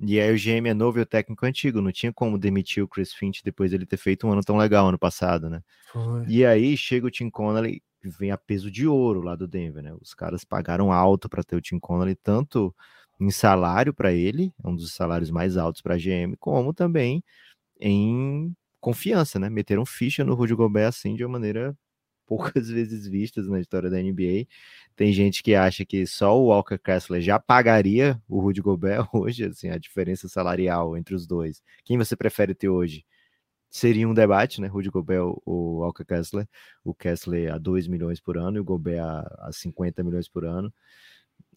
E aí o GM é novo e o técnico é antigo, não tinha como demitir o Chris Finch depois dele ter feito um ano tão legal ano passado, né? Foi. E aí chega o Tim Connolly, vem a peso de ouro lá do Denver, né? Os caras pagaram alto para ter o Tim Connolly, tanto em salário para ele, é um dos salários mais altos para a GM, como também em confiança, né? Meteram ficha no Rudy Gobert assim de uma maneira poucas vezes vistas na história da NBA. Tem gente que acha que só o Walker Kessler já pagaria o Rudy Gobert hoje, assim, a diferença salarial entre os dois. Quem você prefere ter hoje? Seria um debate, né? Rudy Gobert ou Walker Kessler. O Kessler a 2 milhões por ano e o Gobert a, a 50 milhões por ano.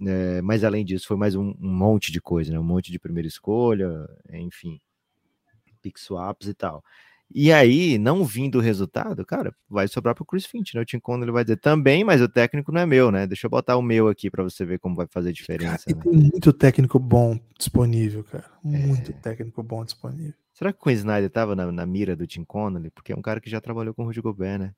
É, mas além disso, foi mais um, um, monte de coisa, né? Um monte de primeira escolha, enfim, pick swaps e tal. E aí, não vindo o resultado, cara, vai sobrar pro Chris Finch, né? O Tim Conley vai dizer também, mas o técnico não é meu, né? Deixa eu botar o meu aqui para você ver como vai fazer diferença. Cara, né? Tem muito técnico bom disponível, cara. Muito é... técnico bom disponível. Será que o Quinn Snyder tava na, na, mira do Tim Connolly? Porque é um cara que já trabalhou com o Rudy Gobert, né?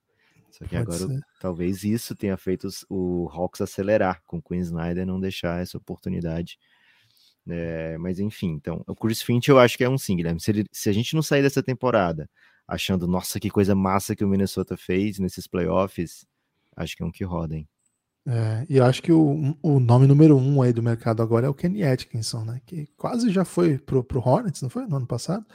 Só que Pode agora ser. talvez isso tenha feito o Hawks acelerar com o Queen Snyder não deixar essa oportunidade. É, mas enfim, então, o Chris Finch eu acho que é um sim, Guilherme. Se, ele, se a gente não sair dessa temporada achando, nossa, que coisa massa que o Minnesota fez nesses playoffs, acho que é um que roda, hein? É, e eu acho que o, o nome número um aí do mercado agora é o Kenny Atkinson, né? Que quase já foi pro, pro Hornets, não foi? No ano passado.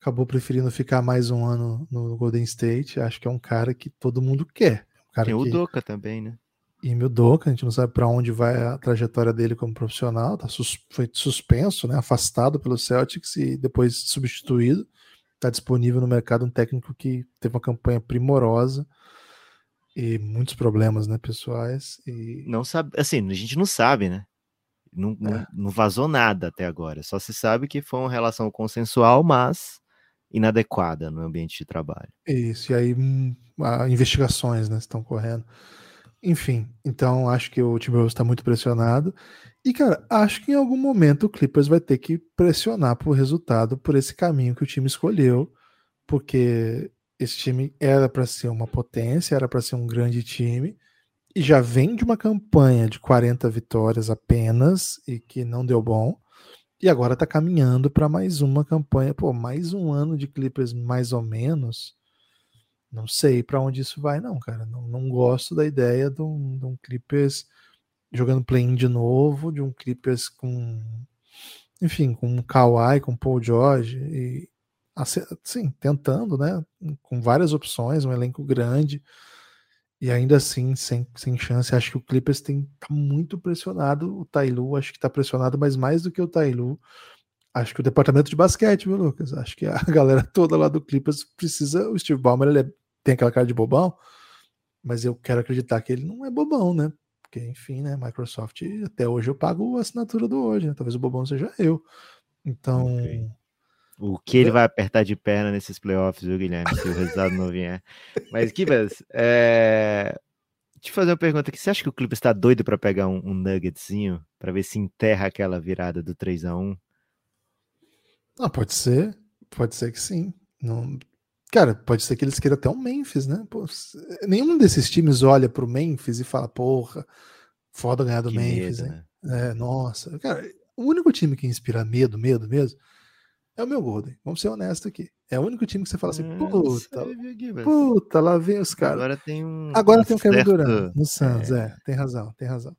Acabou preferindo ficar mais um ano no Golden State. Acho que é um cara que todo mundo quer. Um cara Tem que... o Doca também, né? E Doca, a gente não sabe para onde vai a trajetória dele como profissional. Tá sus... Foi suspenso, né? Afastado pelo Celtics e depois substituído. Está disponível no mercado um técnico que teve uma campanha primorosa e muitos problemas, né, pessoais. E... Não sabe, assim, a gente não sabe, né? Não, é. não, não, vazou nada até agora. Só se sabe que foi uma relação consensual, mas inadequada no ambiente de trabalho. Isso, e aí hum, investigações né, estão correndo. Enfim, então acho que o Timberwolves está muito pressionado. E, cara, acho que em algum momento o Clippers vai ter que pressionar por resultado por esse caminho que o time escolheu, porque esse time era para ser uma potência, era para ser um grande time, e já vem de uma campanha de 40 vitórias apenas, e que não deu bom, e agora está caminhando para mais uma campanha, pô, mais um ano de Clippers mais ou menos. Não sei para onde isso vai, não, cara. Não, não gosto da ideia de um, de um Clippers jogando play-in de novo, de um Clippers com, enfim, com Kawhi, com Paul George, e assim, tentando, né? Com várias opções, um elenco grande. E ainda assim, sem, sem chance, acho que o Clippers tem tá muito pressionado. O Tailu acho que tá pressionado, mas mais do que o Tailu, acho que o departamento de basquete, viu, Lucas? Acho que a galera toda lá do Clippers precisa. O Steve Ballmer ele é, tem aquela cara de bobão, mas eu quero acreditar que ele não é bobão, né? Porque, enfim, né? Microsoft, até hoje eu pago a assinatura do hoje, né? Talvez o bobão seja eu. Então. Okay. O que ele vai apertar de perna nesses playoffs, viu, Guilherme? Se o resultado não vier. Mas, Kibas, é... te fazer uma pergunta aqui. Você acha que o Clippers está doido para pegar um, um nuggetzinho para ver se enterra aquela virada do 3 a 1 Ah, pode ser. Pode ser que sim. Não... Cara, pode ser que eles queiram até um Memphis, né? Pô, nenhum desses times olha pro Memphis e fala, porra, foda ganhar do que Memphis, medo, né? É, nossa. Cara, o único time que inspira medo, medo mesmo, é o meu Golden. Vamos ser honestos aqui. É o único time que você fala assim, hum, puta, puta, lá vem os caras. Agora tem um. Agora tem o Kevin Durant no Suns, é. é, tem razão, tem razão.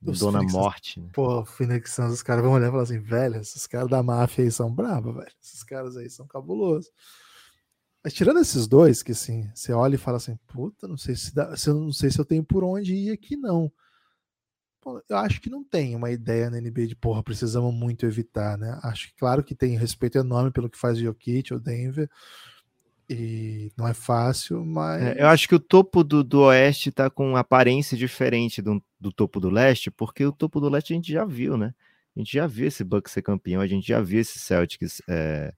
Os Dona Phoenix, Morte. Né? Pô, Phoenix Suns, os caras vão olhar e falar assim, velho, esses caras da máfia aí são bravos, velho. Esses caras aí são cabulosos. Mas tirando esses dois, que assim, você olha e fala assim, puta, não sei se dá, se eu não sei se eu tenho por onde ir aqui, não eu acho que não tem uma ideia na NBA de porra, precisamos muito evitar, né? Acho que claro que tem respeito enorme pelo que faz o Jokic, o Denver, e não é fácil, mas. É, eu acho que o topo do, do Oeste tá com aparência diferente do, do topo do Leste, porque o topo do Leste a gente já viu, né? A gente já viu esse Bucks ser campeão, a gente já viu esse Celtics é,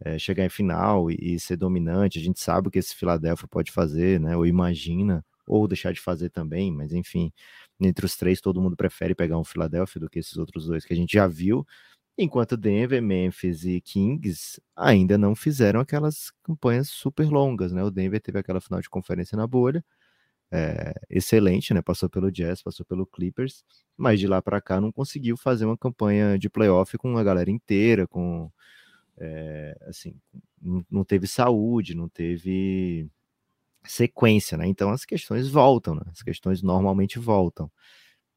é, chegar em final e, e, ser dominante, a gente sabe o que esse Philadelphia pode fazer, né? Ou imagina, ou deixar de fazer também, mas enfim entre os três, todo mundo prefere pegar um Philadelphia do que esses outros dois que a gente já viu, enquanto Denver, Memphis e Kings ainda não fizeram aquelas campanhas super longas, né? O Denver teve aquela final de conferência na bolha, é, excelente, né? Passou pelo Jazz, passou pelo Clippers, mas de lá para cá não conseguiu fazer uma campanha de playoff com a galera inteira, com é, assim, não, teve saúde, não teve sequência, né? Então as questões voltam, né? As questões normalmente voltam.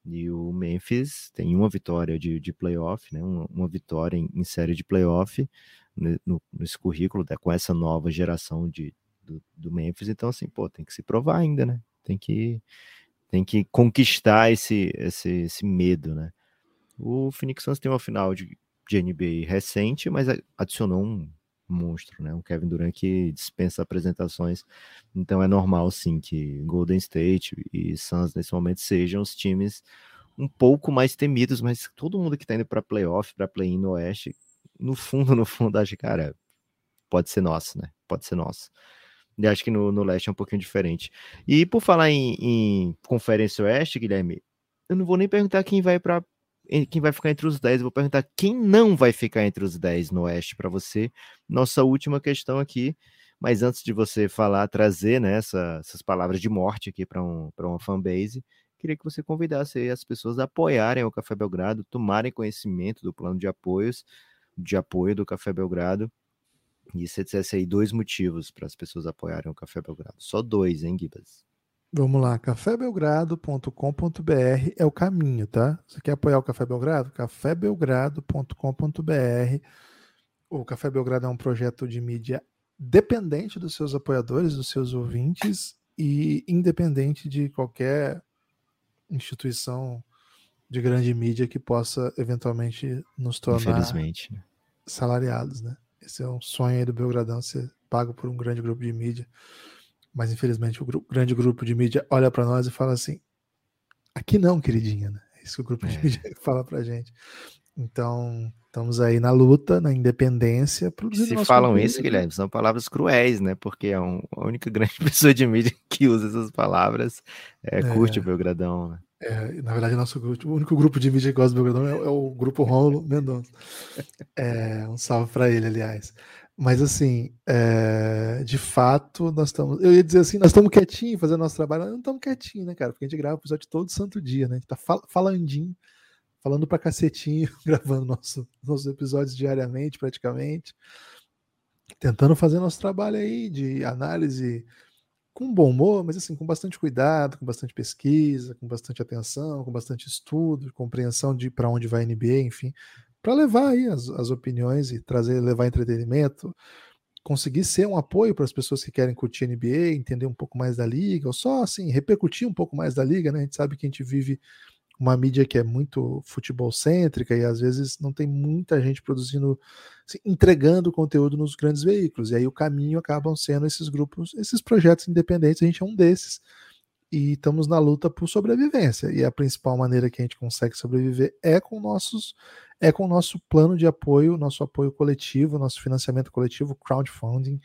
E o Memphis tem uma vitória de, de playoff, né? Uma, uma vitória em, em, série de playoff né? no, nesse currículo, né? com essa nova geração de, do, do, Memphis. Então, assim, pô, tem que se provar ainda, né? Tem que, tem que conquistar esse, esse, esse medo, né? O Phoenix Suns tem uma final de, de NBA recente, mas adicionou um monstro, né? Um Kevin Durant que dispensa apresentações. Então é normal, sim, que Golden State e Suns nesse momento sejam os times um pouco mais temidos, mas todo mundo que tá indo para playoff, para play-in no Oeste, no fundo, no fundo, acha, cara, pode ser nosso, né? Pode ser nosso. E acho que no, no leste é um pouquinho diferente. E por falar em, em Conferência Oeste, Guilherme, eu não vou nem perguntar quem vai para quem vai ficar entre os 10. Eu vou perguntar quem não vai ficar entre os 10 no Oeste para você. Nossa última questão aqui. Mas antes de você falar, trazer né, essa, essas palavras de morte aqui para um, uma fanbase, queria que você convidasse as pessoas a apoiarem o Café Belgrado, tomarem conhecimento do plano de apoios, de apoio do Café Belgrado. E você dissesse aí dois motivos para as pessoas apoiarem o Café Belgrado. Só dois, hein, Gibas? Vamos lá, cafébelgrado.com.br é o caminho, tá? Você quer apoiar o Café Belgrado? cafébelgrado.com.br. O Café Belgrado é um projeto de mídia dependente dos seus apoiadores, dos seus ouvintes e independente de qualquer instituição de grande mídia que possa eventualmente nos tornar né? salariados, né? Esse é um sonho aí do Belgradão ser pago por um grande grupo de mídia. Mas infelizmente o grande grupo de mídia olha para nós e fala assim: aqui não, queridinha, né? É isso que o grupo é. de mídia fala pra gente. Então, estamos aí na luta, na independência. Se falam conteúdo. isso, Guilherme, são palavras cruéis, né? Porque é um, a única grande pessoa de mídia que usa essas palavras é, é. curte o Belgradão, né? É, na verdade, nosso o único grupo de mídia que gosta do Belgradão é, é o grupo Rômulo Mendonça. É, um salve para ele, aliás. Mas assim, é, de fato, nós estamos. Eu ia dizer assim, nós estamos quietinhos fazendo nosso trabalho, mas não estamos quietinhos, né, cara? Porque a gente grava o episódio todo santo dia, né? A gente tá fal falandinho, falando pra cacetinho, gravando nosso, nossos episódios diariamente, praticamente. Tentando fazer nosso trabalho aí de análise com bom humor, mas assim, com bastante cuidado, com bastante pesquisa, com bastante atenção, com bastante estudo, compreensão de para onde vai a NBA, enfim para levar aí as, as opiniões e trazer, levar entretenimento, conseguir ser um apoio para as pessoas que querem curtir NBA, entender um pouco mais da liga, ou só assim, repercutir um pouco mais da liga, né? A gente sabe que a gente vive uma mídia que é muito futebol cêntrica e às vezes não tem muita gente produzindo, assim, entregando conteúdo nos grandes veículos. E aí o caminho acabam sendo esses grupos, esses projetos independentes, a gente é um desses. E estamos na luta por sobrevivência. E a principal maneira que a gente consegue sobreviver é com nossos é com o nosso plano de apoio, nosso apoio coletivo, nosso financiamento coletivo, crowdfunding.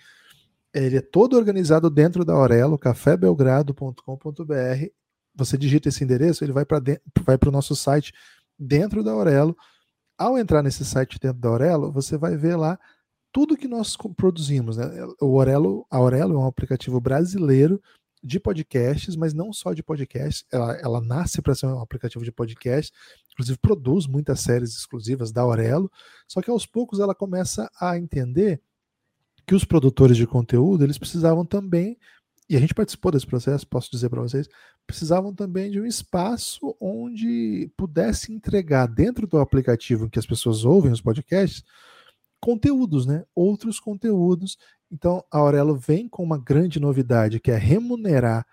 Ele é todo organizado dentro da Aurelo, cafébelgrado.com.br. Você digita esse endereço, ele vai para vai o nosso site dentro da Aurelo. Ao entrar nesse site dentro da Aurelo, você vai ver lá tudo que nós produzimos. Né? O Aurelo, a Aurelo é um aplicativo brasileiro de podcasts, mas não só de podcasts. Ela, ela nasce para ser um aplicativo de podcast, inclusive produz muitas séries exclusivas da Aurelo. Só que aos poucos ela começa a entender que os produtores de conteúdo eles precisavam também e a gente participou desse processo, posso dizer para vocês, precisavam também de um espaço onde pudesse entregar dentro do aplicativo em que as pessoas ouvem os podcasts conteúdos, né? Outros conteúdos. Então, a Aurelo vem com uma grande novidade, que é remunerar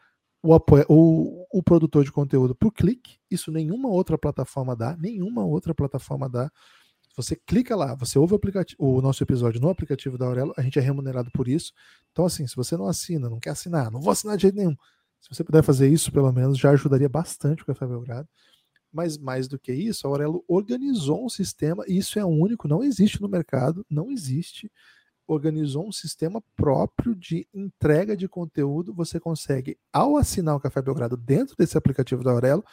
o, apoio, o, o produtor de conteúdo por clique. Isso nenhuma outra plataforma dá, nenhuma outra plataforma dá. Você clica lá, você ouve o, o, nosso episódio no aplicativo da Aurelo, a gente é remunerado por isso. Então, assim, se você não assina, não quer assinar, não vou assinar de jeito nenhum. Se você puder fazer isso, pelo menos, já ajudaria bastante o Café Belgrado. Mas mais do que isso, a Aurelo organizou um sistema, e isso é único, não existe no mercado, não existe. Organizou um sistema próprio de entrega de conteúdo. Você consegue, ao assinar o Café Belgrado dentro desse aplicativo da Aurelo,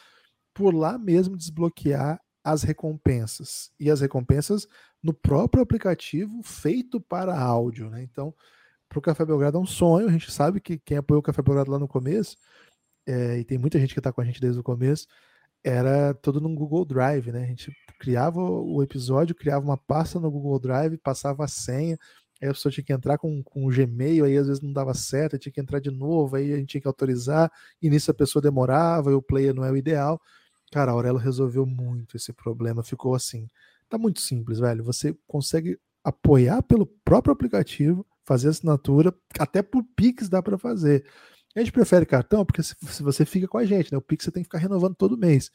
por lá mesmo desbloquear as recompensas. E as recompensas no próprio aplicativo feito para áudio. Né? Então, para o Café Belgrado é um sonho. A gente sabe que quem apoiou o Café Belgrado lá no começo, é, e tem muita gente que está com a gente desde o começo, era todo no Google Drive, né? A gente criava o episódio, criava uma pasta no Google Drive, passava a senha, aí a pessoa tinha que entrar com, com o Gmail, aí às vezes não dava certo, tinha que entrar de novo, aí a gente tinha que autorizar, e nisso a pessoa demorava, e o player não é o ideal. Cara, a Aurelo resolveu muito esse problema, ficou assim. Tá muito simples, velho. Você consegue apoiar pelo próprio aplicativo, fazer assinatura, até por Pix dá para fazer. A gente prefere cartão porque se, se você fica com a gente, né? O Pix você tem que ficar renovando todo mês.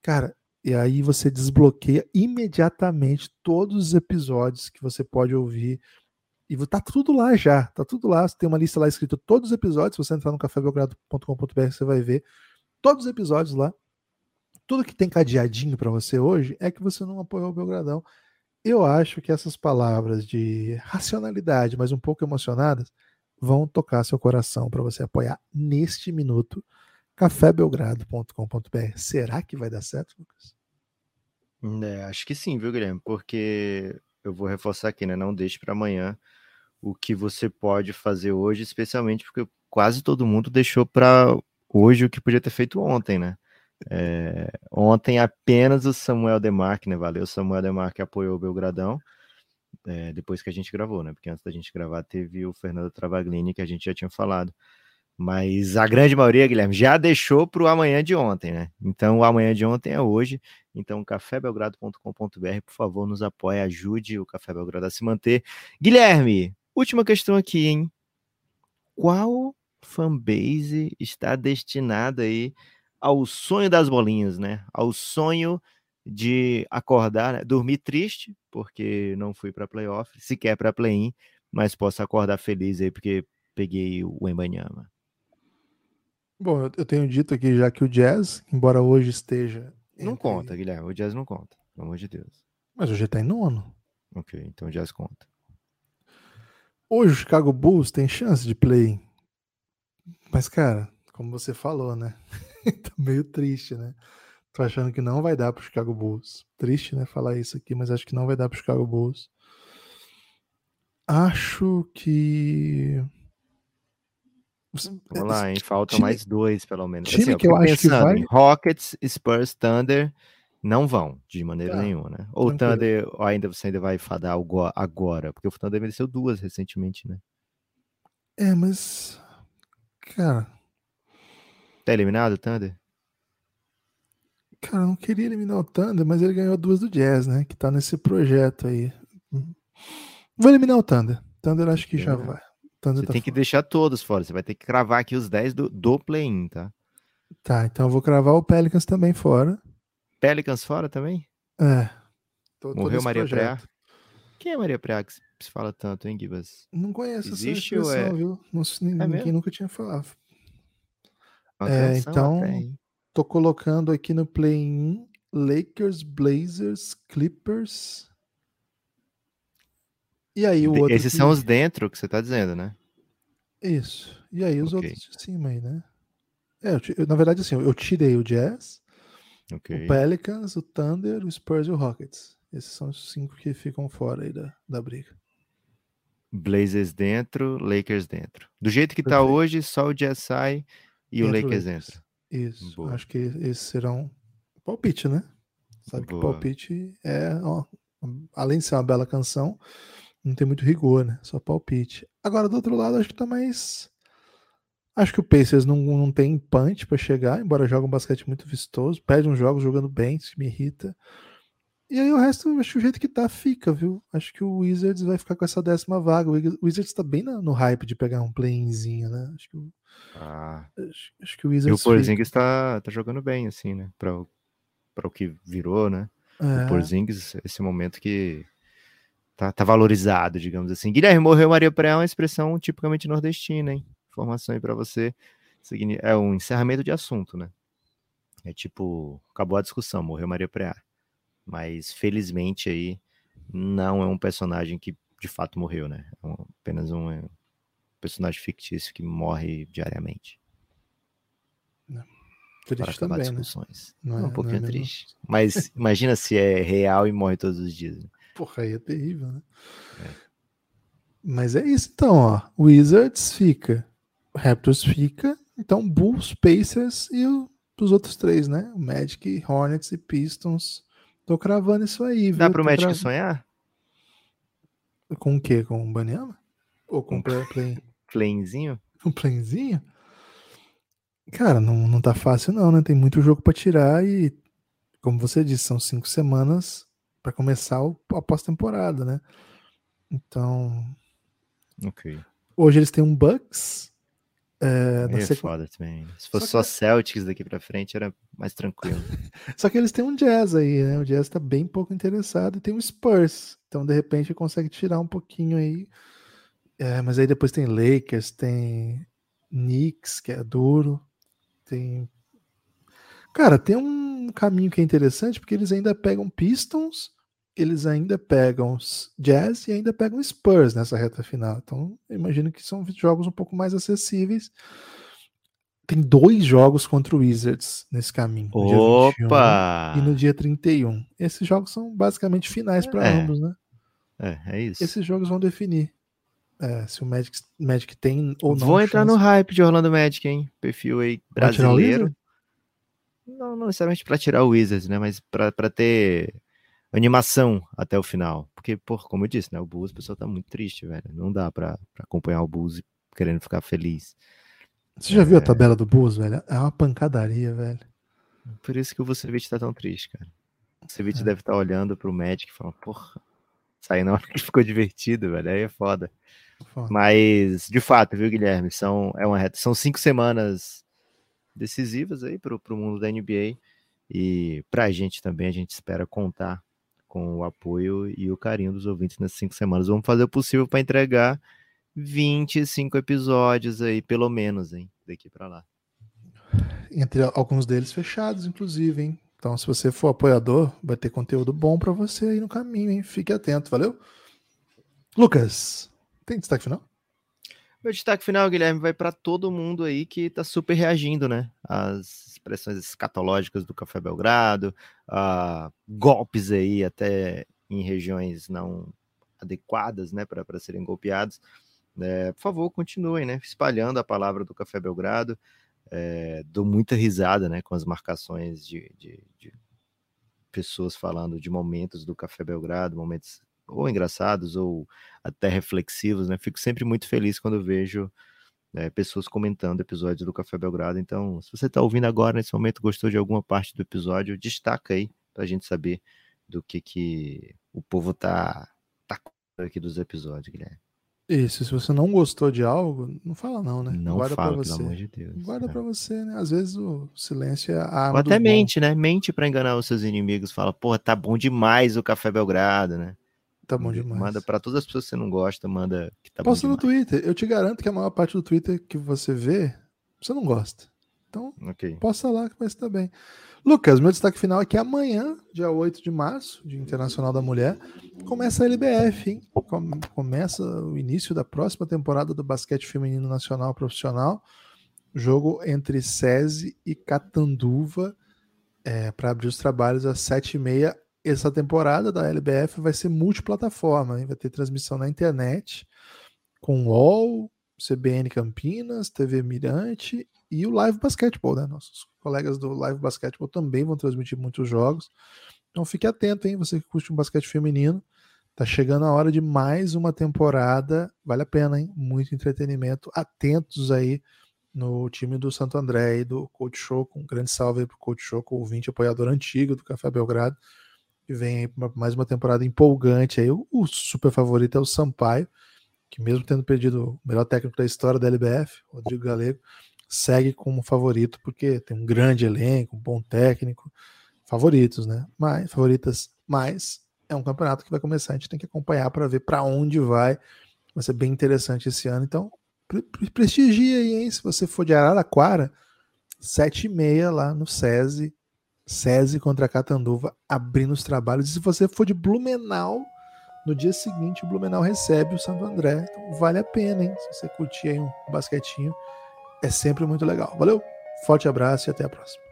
Cara, e aí você desbloqueia imediatamente todos os episódios que você pode ouvir. E tá tudo lá já, tá tudo lá. Tem uma lista lá escrita todos os episódios. Se você entrar no cafébelgrado.com.br, você vai ver todos os episódios lá. Tudo que tem cadeadinho para você hoje é que você não apoiou o Belgradão. Eu acho que essas palavras de racionalidade, mas um pouco emocionadas, vão tocar seu coração para você apoiar neste minuto cafébelgrado.com.br. Será que vai dar certo, Lucas? É, acho que sim, viu, Guilherme? Porque eu vou reforçar aqui, né? Não deixe para amanhã o que você pode fazer hoje, especialmente porque quase todo mundo deixou para hoje o que podia ter feito ontem, né? É, ontem apenas o Samuel Demarque, né? Valeu, Samuel Demarque apoiou o Belgradão. É, depois que a gente gravou, né? Porque antes da gente gravar teve o Fernando Travaglini, que a gente já tinha falado. Mas a grande maioria, Guilherme, já deixou para o amanhã de ontem, né? Então o amanhã de ontem é hoje. Então, cafébelgrado.com.br, por favor, nos apoie, ajude o Café Belgrado a se manter. Guilherme, última questão aqui, hein? Qual fanbase está destinada aí ao sonho das bolinhas, né? Ao sonho de acordar, né? dormir triste, porque não fui para playoff, sequer para play-in, mas posso acordar feliz aí porque peguei o Embanyama. Bom, eu tenho dito aqui já que o Jazz, embora hoje esteja. Não entre... conta, Guilherme. O Jazz não conta, pelo amor de Deus. Mas hoje está em nono. Ok, então o Jazz conta. Hoje o Chicago Bulls tem chance de play. Mas, cara, como você falou, né? tá meio triste, né? Tô achando que não vai dar pro Chicago Bulls. Triste, né? Falar isso aqui, mas acho que não vai dar pro Chicago Bulls. Acho que Vamos lá, hein? Faltam time, mais dois, pelo menos. Time assim, que eu acho que vai... Rockets, Spurs, Thunder não vão, de maneira tá. nenhuma, né? Ou o Thunder, ou ainda você ainda vai fadar algo agora, porque o Thunder mereceu duas recentemente, né? É, mas. Cara. Tá eliminado o Thunder? Cara, eu não queria eliminar o Thunder, mas ele ganhou duas do Jazz, né? Que tá nesse projeto aí. Vou eliminar o Thunder. Thunder acho que é. já vai. Thunder você tá tem fora. que deixar todos fora. Você vai ter que cravar aqui os 10 do, do play-in, tá? Tá, então eu vou cravar o Pelicans também fora. Pelicans fora também? É. Tô, Morreu Maria Preá? Quem é Maria Preá que se fala tanto, hein, Gibas? Não conheço Existe essa expressão, é... viu? Não, é ninguém nunca tinha falado. É, então, tô colocando aqui no play-in Lakers, Blazers, Clippers, e aí o outro. Esses que... são os dentro que você tá dizendo, né? Isso. E aí os okay. outros de cima aí, né? É, eu, na verdade, assim, eu tirei o Jazz, okay. o Pelicans, o Thunder, o Spurs e o Rockets. Esses são os cinco que ficam fora aí da, da briga. Blazers dentro, Lakers dentro. Do jeito que tá Perfeito. tá hoje, só o Jazz sai e o Lakers, entra. Isso. Boa. Acho que esses serão palpite, né? Sabe Boa. que palpite é, ó, além de ser uma bela canção, não tem muito rigor, né? Só palpite. Agora, do outro lado, acho que tá mais. Acho que o Pacers não, não tem punch para chegar, embora jogue um basquete muito vistoso. Perde uns jogos jogando bem, isso me irrita. E aí o resto, acho que o jeito que tá, fica, viu? Acho que o Wizards vai ficar com essa décima vaga. O Wizards tá bem no hype de pegar um play-inzinho, né? Acho que, ah. acho, acho, que o Wizards. E o Porzingis tá, tá jogando bem, assim, né? Pra, pra o que virou, né? É. O Porzingis, esse momento que tá, tá valorizado, digamos assim. Guilherme morreu Maria Pré é uma expressão tipicamente nordestina, hein? Informação aí para você. É um encerramento de assunto, né? É tipo, acabou a discussão, morreu Maria Preá. Mas felizmente aí não é um personagem que de fato morreu, né? É um, apenas um, é um, personagem fictício que morre diariamente. Não. Triste para acabar também, né? discussões. Né? Não é, um pouquinho não é triste. Mas imagina se é real e morre todos os dias. Né? Porra, aí é terrível, né? É. Mas é isso então, ó. Wizards fica, Raptors fica, então Bulls, Pacers e os outros três, né? Magic, Hornets e Pistons. Tô cravando isso aí, Dá pro Tô Magic cravando. sonhar? Com o quê? Com o Banyama? Ou com o play, play... Playzinho? Um? Cara, não, não tá fácil não, né? Tem muito jogo para tirar e, como você disse, são cinco semanas para começar a pós-temporada, né? Então. Ok. Hoje eles têm um Bucks. É, é sequ... foda também. Se fosse só, que... só Celtics daqui para frente, era mais tranquilo. só que eles têm um Jazz aí, né? O Jazz tá bem pouco interessado e tem um Spurs. Então, de repente, consegue tirar um pouquinho aí. É, mas aí depois tem Lakers, tem Knicks, que é duro. Tem. Cara, tem um caminho que é interessante, porque eles ainda pegam Pistons eles ainda pegam Jazz e ainda pegam Spurs nessa reta final. Então, imagino que são jogos um pouco mais acessíveis. Tem dois jogos contra o Wizards nesse caminho. No Opa! e no dia 31. Esses jogos são basicamente finais para é. ambos, né? É, é isso. Esses jogos vão definir. é, se o Magic, Magic tem ou não. Vou entrar chance. no hype de Orlando Magic, hein? Perfil aí brasileiro. Não, não necessariamente pra tirar o Wizards, né? Mas pra ter animação até o final. Porque, pô, como eu disse, né? O Bulls, o pessoal tá muito triste, velho. Não dá pra, pra acompanhar o Bulls querendo ficar feliz. Você já viu a tabela do Bulls, velho? É uma pancadaria, velho. Por isso que o Vucevic tá tão triste, cara. O Vucevic É. deve estar olhando pro Magic e falando, porra, sair na hora que ficou divertido, velho. Aí é foda. Foda. Mas, de fato, viu, Guilherme? São, é uma reta. São cinco semanas decisivas aí pro, pro mundo da NBA. E pra gente também, a gente espera contar com o apoio e o carinho dos ouvintes nessas cinco semanas. Vamos fazer o possível para entregar 25 episódios aí, pelo menos, hein? Daqui pra lá. Entre alguns deles fechados, inclusive, hein? Então, se você for apoiador, vai ter conteúdo bom pra você aí no caminho, hein? Fique atento, valeu? Lucas, tem destaque final? Meu destaque final, Guilherme, vai para todo mundo aí que tá super reagindo, né? Às expressões escatológicas do Café Belgrado, a golpes aí até em regiões não adequadas, né, para serem golpeados. É, por favor, continuem, né, espalhando a palavra do Café Belgrado. É, dou muita risada, né, com as marcações de, de, de pessoas falando de momentos do Café Belgrado, momentos ou engraçados ou até reflexivos, né? Fico sempre muito feliz quando vejo né, pessoas comentando episódios do Café Belgrado. Então, se você está ouvindo agora nesse momento, gostou de alguma parte do episódio, destaca aí para a gente saber do que que o povo tá tá aqui dos episódios, Guilherme. Isso, se você não gostou de algo, não fala não, né? Não Guarda fala, pra pelo você. amor de Deus. Guarda né? pra você, né? Às vezes o silêncio é a arma Ou até do bom. mente, né? Mente para enganar os seus inimigos. Fala, porra, tá bom demais o Café Belgrado, né? Tá bom demais. Manda para todas as pessoas que você não gosta, manda que tá Posta no. Twitter. Eu te garanto que a maior parte do Twitter que você vê, você não gosta. Então, Ok. posta lá que vai estar bem. Lucas, meu destaque final é que amanhã, dia 8 de março, Dia Internacional da Mulher, começa a LBF, hein? Com- Começa o início da próxima temporada do basquete feminino nacional profissional. Jogo entre SESI e Catanduva para abrir os trabalhos às 7h30. Essa temporada da LBF vai ser multiplataforma, hein? vai ter transmissão na internet com UOL, CBN Campinas, TV Mirante e o Live Basketball, né? Nossos colegas do Live Basketball também vão transmitir muitos jogos. Então fique atento, hein? Você que curte um basquete feminino. Tá chegando a hora de mais uma temporada. Vale a pena, hein? Muito entretenimento. Atentos aí no time do Santo André e do Coach Choco. Um grande salve aí pro Coach Choco, ouvinte apoiador antigo do Café Belgrado. Que vem mais uma temporada empolgante aí. O, o super favorito é o Sampaio, que mesmo tendo perdido o melhor técnico da história da LBF, Rodrigo Galego, segue como favorito porque tem um grande elenco, um bom técnico, favoritos, né? Mas favoritas, mas é um campeonato que vai começar, a gente tem que acompanhar para ver para onde vai. Vai ser bem interessante esse ano, então pre- pre- prestigia aí, hein? Se você for de Araraquara, sete e meia lá no SESI, SESI contra Catanduva, abrindo os trabalhos. E se você for de Blumenau, no dia seguinte o Blumenau recebe o Santo André. Então vale a pena, hein? Se você curtir aí um basquetinho, é sempre muito legal. Valeu, forte abraço e até a próxima.